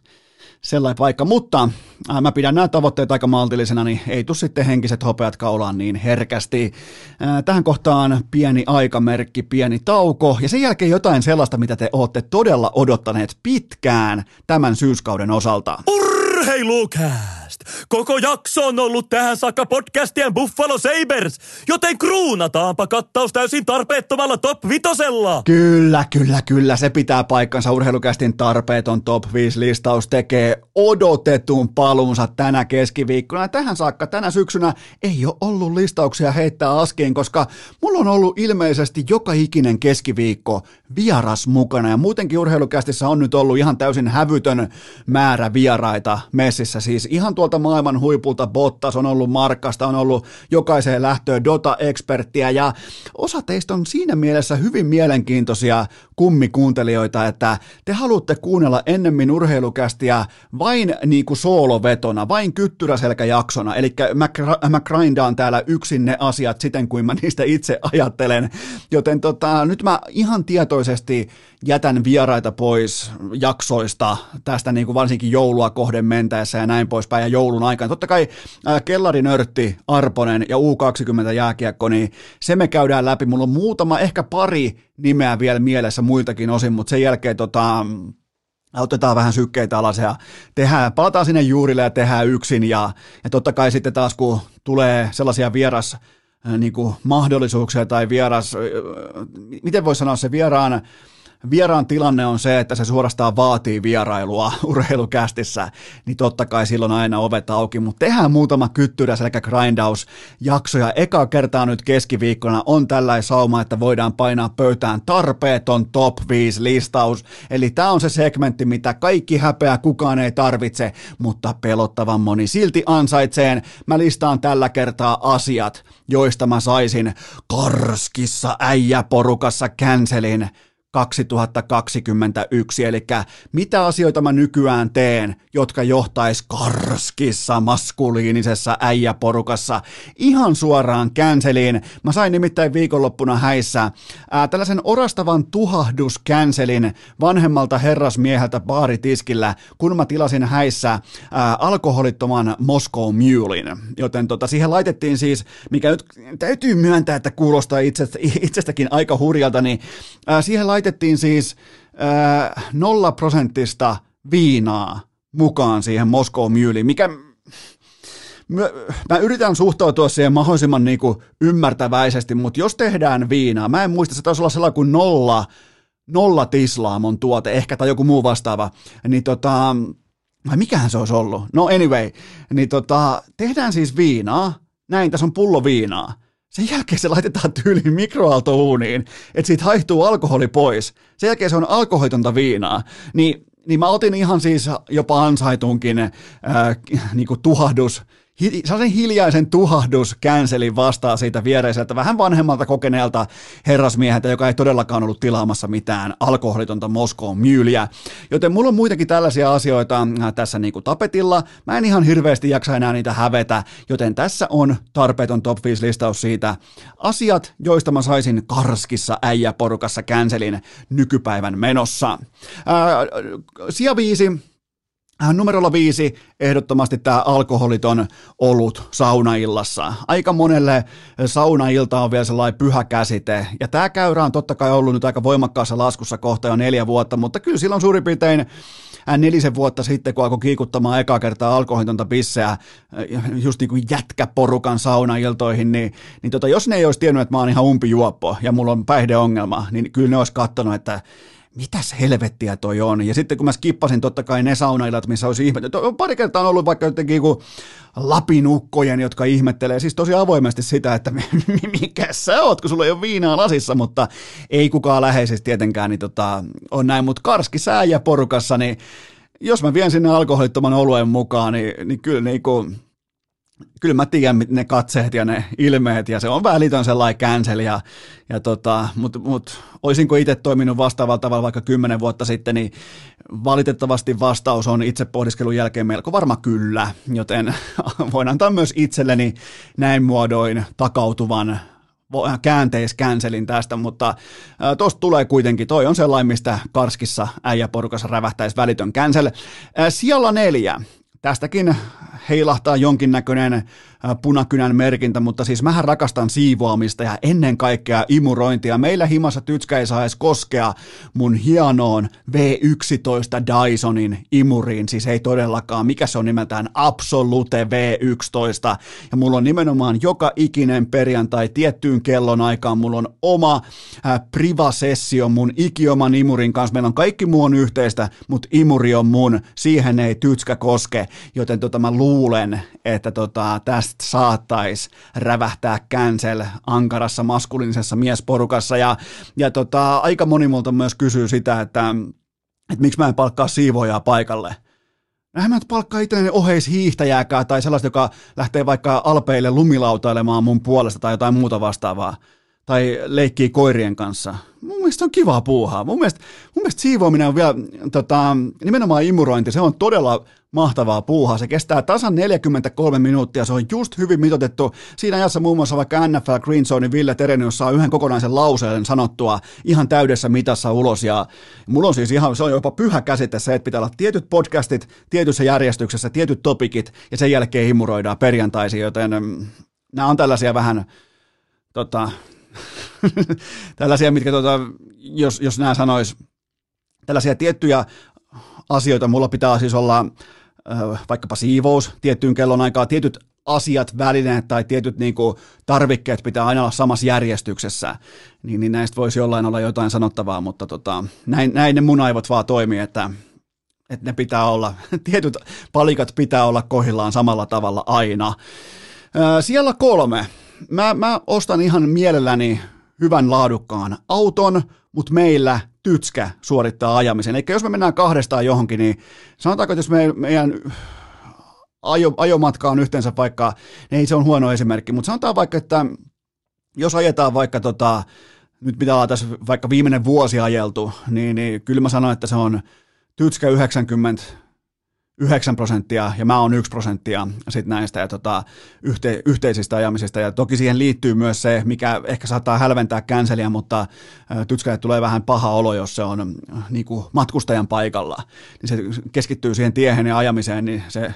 sellainen paikka, mutta ää, mä pidän nämä tavoitteet aika maltillisena, niin ei tule sitten henkiset hopeat kaulaan niin herkästi. Ää, tähän kohtaan pieni aikamerkki, pieni tauko ja sen jälkeen jotain sellaista, mitä te olette todella odottaneet pitkään tämän syyskauden osalta. Urheilukää! Koko jakso on ollut tähän saakka podcastien Buffalo Sabers, joten kruunataanpa kattaus täysin tarpeettomalla top vitosella. Kyllä, kyllä, kyllä. Se pitää paikkansa. Urheilukästin tarpeeton top 5 listaus tekee odotetun paluunsa tänä keskiviikkona. Tähän saakka tänä syksynä ei ole ollut listauksia heittää askiin, koska mulla on ollut ilmeisesti joka ikinen keskiviikko vieras mukana. Ja muutenkin urheilukästissä on nyt ollut ihan täysin hävytön määrä vieraita messissä. Siis ihan tuolta maailman huipulta Bottas, on ollut Markkasta, on ollut jokaiseen lähtöön Dota-eksperttiä ja osa teistä on siinä mielessä hyvin mielenkiintoisia kummikuuntelijoita, että te haluatte kuunnella ennemmin urheilukästiä vain niin kuin soolovetona, vain kyttyräselkäjaksona, eli mä, mä grindaan täällä yksin ne asiat siten kuin mä niistä itse ajattelen, joten tota, nyt mä ihan tietoisesti jätän vieraita pois jaksoista tästä niin kuin varsinkin joulua kohden mentäessä ja näin poispäin ja joulun aikana. Totta kai äh, Kellarinörtti, Arponen ja U20 jääkiekko, niin se me käydään läpi. Mulla on muutama, ehkä pari nimeä vielä mielessä muiltakin osin, mutta sen jälkeen tota, otetaan vähän sykkeitä alas ja tehdään, palataan sinne juurille ja tehdään yksin ja, ja totta kai sitten taas kun tulee sellaisia vieras äh, niin kuin mahdollisuuksia tai vieras, äh, miten voi sanoa se vieraan vieraan tilanne on se, että se suorastaan vaatii vierailua urheilukästissä, niin totta kai silloin aina ovet auki, mutta tehdään muutama kyttyrä sekä grindaus jaksoja. Eka kertaa nyt keskiviikkona on tällainen sauma, että voidaan painaa pöytään tarpeeton top 5 listaus. Eli tämä on se segmentti, mitä kaikki häpeä kukaan ei tarvitse, mutta pelottavan moni silti ansaitseen. Mä listaan tällä kertaa asiat, joista mä saisin karskissa äijäporukassa cancelin 2021, eli mitä asioita mä nykyään teen, jotka johtais karskissa maskuliinisessa äijäporukassa ihan suoraan känseliin. Mä sain nimittäin viikonloppuna häissä ää, tällaisen orastavan tuhahdus känselin vanhemmalta herrasmieheltä baaritiskillä, kun mä tilasin häissä ää, alkoholittoman Moscow Mulin. Joten tota, siihen laitettiin siis, mikä nyt täytyy myöntää, että kuulostaa itsestä, itsestäkin aika hurjalta, niin ää, siihen laitettiin laitettiin siis äh, nolla prosenttista viinaa mukaan siihen Moskow Muliin, mikä mä yritän suhtautua siihen mahdollisimman niin kuin ymmärtäväisesti, mutta jos tehdään viinaa, mä en muista, se taisi olla sellainen kuin nolla, nolla tislaamon tuote, ehkä tai joku muu vastaava, niin tota, vai mikähän se olisi ollut? No anyway, niin tota, tehdään siis viinaa, näin, tässä on pullo viinaa, sen jälkeen se laitetaan tyyliin mikroaaltouuniin, että siitä haihtuu alkoholi pois. Sen jälkeen se on alkoholitonta viinaa. Niin, niin mä otin ihan siis jopa ansaitunkin äh, niin kuin tuhahdus hi, sellaisen hiljaisen tuhahdus känselin vastaa siitä viereiseltä, vähän vanhemmalta kokeneelta herrasmieheltä, joka ei todellakaan ollut tilaamassa mitään alkoholitonta Moskoon myyliä. Joten mulla on muitakin tällaisia asioita äh, tässä niin kuin tapetilla. Mä en ihan hirveästi jaksa enää niitä hävetä, joten tässä on tarpeeton top 5 listaus siitä asiat, joista mä saisin karskissa äijäporukassa känselin nykypäivän menossa. Ää, sija viisi, äh, Numerolla viisi, ehdottomasti tämä alkoholiton olut saunaillassa. Aika monelle saunailta on vielä sellainen pyhä käsite, ja tämä käyrä on totta kai ollut nyt aika voimakkaassa laskussa kohta jo neljä vuotta, mutta kyllä silloin suurin piirtein nelisen vuotta sitten, kun alkoi kiikuttamaan eka kertaa alkoholitonta pisseä just niin kuin jätkäporukan saunailtoihin, niin, niin tota, jos ne ei olisi tiennyt, että mä oon ihan umpijuoppo ja mulla on päihdeongelma, niin kyllä ne olisi katsonut, että mitäs helvettiä toi on. Ja sitten kun mä skippasin totta kai ne saunailat, missä olisi ihmettä. Pari kertaa on ollut vaikka jotenkin kuin lapinukkojen, jotka ihmettelee siis tosi avoimesti sitä, että mikä sä oot, kun sulla ei ole viinaa lasissa, mutta ei kukaan läheisesti tietenkään niin tota, on näin. Mutta karski sääjä porukassa, niin jos mä vien sinne alkoholittoman oluen mukaan, niin, niin kyllä niin kuin, kyllä mä tiedän ne katseet ja ne ilmeet ja se on välitön sellainen cancel ja, ja tota, mutta mut, olisinko itse toiminut vastaavalla tavalla vaikka kymmenen vuotta sitten, niin valitettavasti vastaus on itse pohdiskelun jälkeen melko varma kyllä, joten voin antaa myös itselleni näin muodoin takautuvan käänteiskänselin tästä, mutta tuosta tulee kuitenkin, toi on sellainen, mistä Karskissa äijäporukassa rävähtäisi välitön känsel. Siellä neljä, tästäkin heilahtaa jonkinnäköinen punakynän merkintä, mutta siis mähän rakastan siivoamista ja ennen kaikkea imurointia. Meillä himassa tytskä ei saa edes koskea mun hienoon V11 Dysonin imuriin, siis ei todellakaan, mikä se on nimeltään? Absolute V11, ja mulla on nimenomaan joka ikinen perjantai tiettyyn kellon aikaan, mulla on oma äh, priva-sessio mun ikioman imurin kanssa, meillä on kaikki muu on yhteistä, mutta imuri on mun, siihen ei tytskä koske, joten tota mä luulen, että tota, tästä tästä saattaisi rävähtää cancel ankarassa maskuliinisessa miesporukassa. Ja, ja tota, aika moni multa myös kysyy sitä, että, että miksi mä en palkkaa siivoojaa paikalle. No mä palkkaa itselleni oheishiihtäjääkään tai sellaista, joka lähtee vaikka alpeille lumilautailemaan mun puolesta tai jotain muuta vastaavaa tai leikkii koirien kanssa. Mun mielestä on kivaa puuhaa. Mun mielestä, mun mielestä siivoaminen on vielä, tota, nimenomaan imurointi, se on todella mahtavaa puuhaa. Se kestää tasan 43 minuuttia, se on just hyvin mitotettu. Siinä ajassa muun muassa vaikka NFL Green Zone Ville Terenius saa yhden kokonaisen lauseen sanottua ihan täydessä mitassa ulos. Ja mulla on siis ihan, se on jopa pyhä käsite se, että pitää olla tietyt podcastit, tietyssä järjestyksessä, tietyt topikit ja sen jälkeen imuroidaan perjantaisin, joten mm, nämä on tällaisia vähän tota, tällaisia, mitkä tota, jos, jos nämä sanois, tällaisia tiettyjä asioita, mulla pitää siis olla vaikkapa siivous tiettyyn kellon aikaa, tietyt asiat, välineet tai tietyt niin kuin, tarvikkeet pitää aina olla samassa järjestyksessä, niin, niin näistä voisi jollain olla jotain sanottavaa, mutta tota, näin, näin ne mun aivot vaan toimii, että, että ne pitää olla, tietyt palikat pitää olla kohillaan samalla tavalla aina. Siellä kolme. Mä, mä ostan ihan mielelläni hyvän laadukkaan auton, mutta meillä tytskä suorittaa ajamisen. Eli jos me mennään kahdestaan johonkin, niin sanotaanko, että jos me, meidän ajo, ajomatka on yhteensä vaikka, niin ei se on huono esimerkki, mutta sanotaan vaikka, että jos ajetaan vaikka tota, nyt mitä ollaan tässä vaikka viimeinen vuosi ajeltu, niin, niin kyllä mä sanon, että se on tytskä 90 9 prosenttia ja mä oon 1 prosenttia sit näistä ja tota, yhte, yhteisistä ajamisista. Ja toki siihen liittyy myös se, mikä ehkä saattaa hälventää känseliä, mutta tytskälle tulee vähän paha olo, jos se on niin kuin matkustajan paikalla. Niin se keskittyy siihen tiehen ja ajamiseen, niin se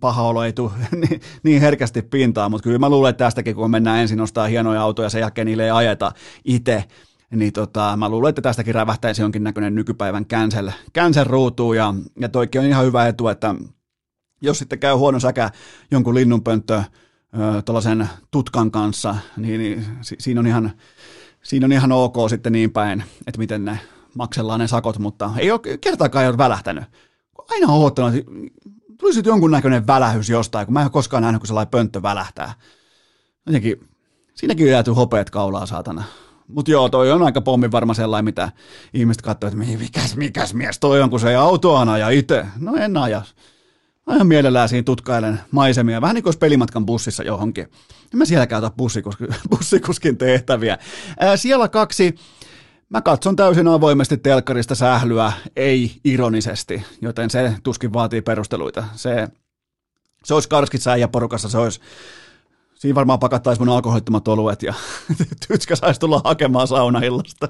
paha olo ei tule niin, niin herkästi pintaan, mutta kyllä mä luulen, että tästäkin kun mennään ensin nostaa hienoja autoja ja sen jälkeen niille ei ajeta itse, niin tota, mä luulen, että tästäkin rävähtäisi jonkinnäköinen nykypäivän cancel, cancel ruutuun ja, ja toikin on ihan hyvä etu, että jos sitten käy huono säkä jonkun linnunpönttö tuollaisen tutkan kanssa, niin, niin si, siinä, on ihan, siinä on ihan ok sitten niin päin, että miten ne maksellaan ne sakot, mutta ei ole kertaakaan ei ole välähtänyt. Aina on odottanut, että tulisi jonkunnäköinen välähys jostain, kun mä en ole koskaan nähnyt, kun sellainen pönttö välähtää. Jotenkin, siinäkin jääty hopeet kaulaa, saatana. Mutta joo, toi on aika pommin varma sellainen, mitä ihmiset katsoo, että mikäs, mikäs mies toi on, kun se ei autoa aja itse. No en aja. ajan mielellään siinä tutkailen maisemia, vähän niin kuin pelimatkan bussissa johonkin. Ja mä siellä käytä bussikuskin, bussikuskin tehtäviä. Ää, siellä kaksi, mä katson täysin avoimesti telkkarista sählyä, ei ironisesti, joten se tuskin vaatii perusteluita. Se, se olisi karskit ja porukassa, se olisi Siinä varmaan pakattaisi mun alkoholittomat oluet ja tytskä saisi tulla hakemaan saunaillasta.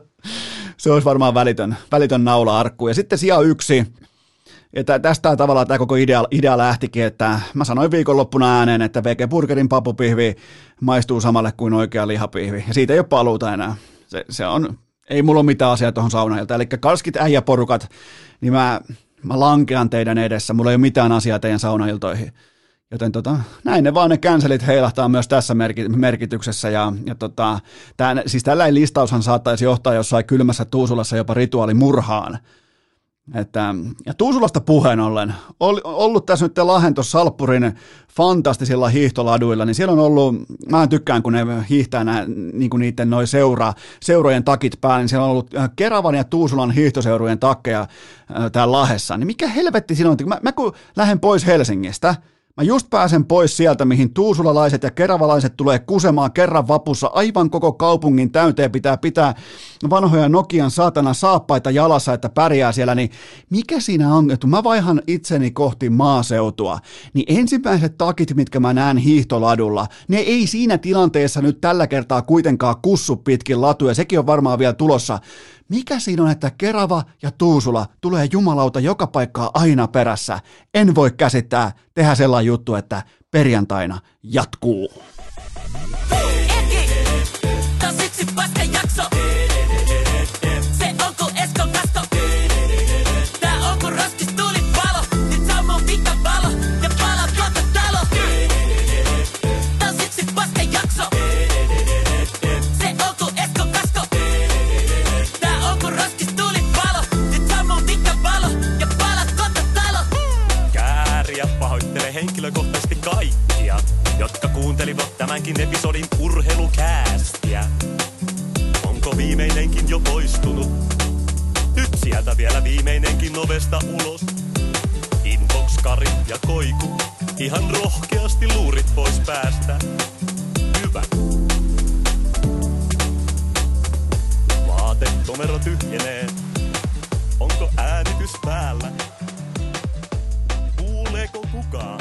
Se olisi varmaan välitön, välitön naula-arkku. Ja sitten sija yksi, ja tästä tavallaan tämä koko idea, idea lähtikin, että mä sanoin viikonloppuna ääneen, että VG Burgerin papupihvi maistuu samalle kuin oikea lihapihvi. Ja siitä ei ole paluuta enää. Se, se on, ei mulla ole mitään asiaa tuohon saunailta. Eli kalskit äijäporukat, niin mä, mä lankean teidän edessä. Mulla ei ole mitään asiaa teidän saunailtoihin. Joten tota, näin ne vaan ne cancelit heilahtaa myös tässä merkityksessä. Ja, ja tota, tämän, siis tällainen listaushan saattaisi johtaa jossain kylmässä Tuusulassa jopa rituaalimurhaan. Että, ja Tuusulasta puheen ollen, ollut tässä nyt Lahen Salppurin fantastisilla hiihtoladuilla, niin siellä on ollut, mä tykkään kun ne hiihtää nää, niin kuin niiden noin seura, seurojen takit päällä, niin siellä on ollut äh, Keravan ja Tuusulan hiihtoseurojen takkeja äh, täällä Lahessa. Niin mikä helvetti siinä on, mä, mä kun lähden pois Helsingistä, Mä just pääsen pois sieltä, mihin tuusulalaiset ja keravalaiset tulee kusemaan kerran vapussa. Aivan koko kaupungin täyteen pitää pitää vanhoja Nokian saatana saappaita jalassa, että pärjää siellä. Niin mikä siinä on, että mä vaihan itseni kohti maaseutua, niin ensimmäiset takit, mitkä mä näen hiihtoladulla, ne ei siinä tilanteessa nyt tällä kertaa kuitenkaan kussu pitkin latuja. Sekin on varmaan vielä tulossa mikä siinä on, että Kerava ja Tuusula tulee jumalauta joka paikkaa aina perässä? En voi käsittää tehdä sellainen juttu, että perjantaina jatkuu. Kuuntelivat tämänkin episodin urheilukäästiä. Onko viimeinenkin jo poistunut? Nyt sieltä vielä viimeinenkin ovesta ulos. Inbox, Kari ja Koiku. Ihan rohkeasti luurit pois päästä. Hyvä. Vaatetomero tyhjenee. Onko äänitys päällä? Kuuleeko kukaan?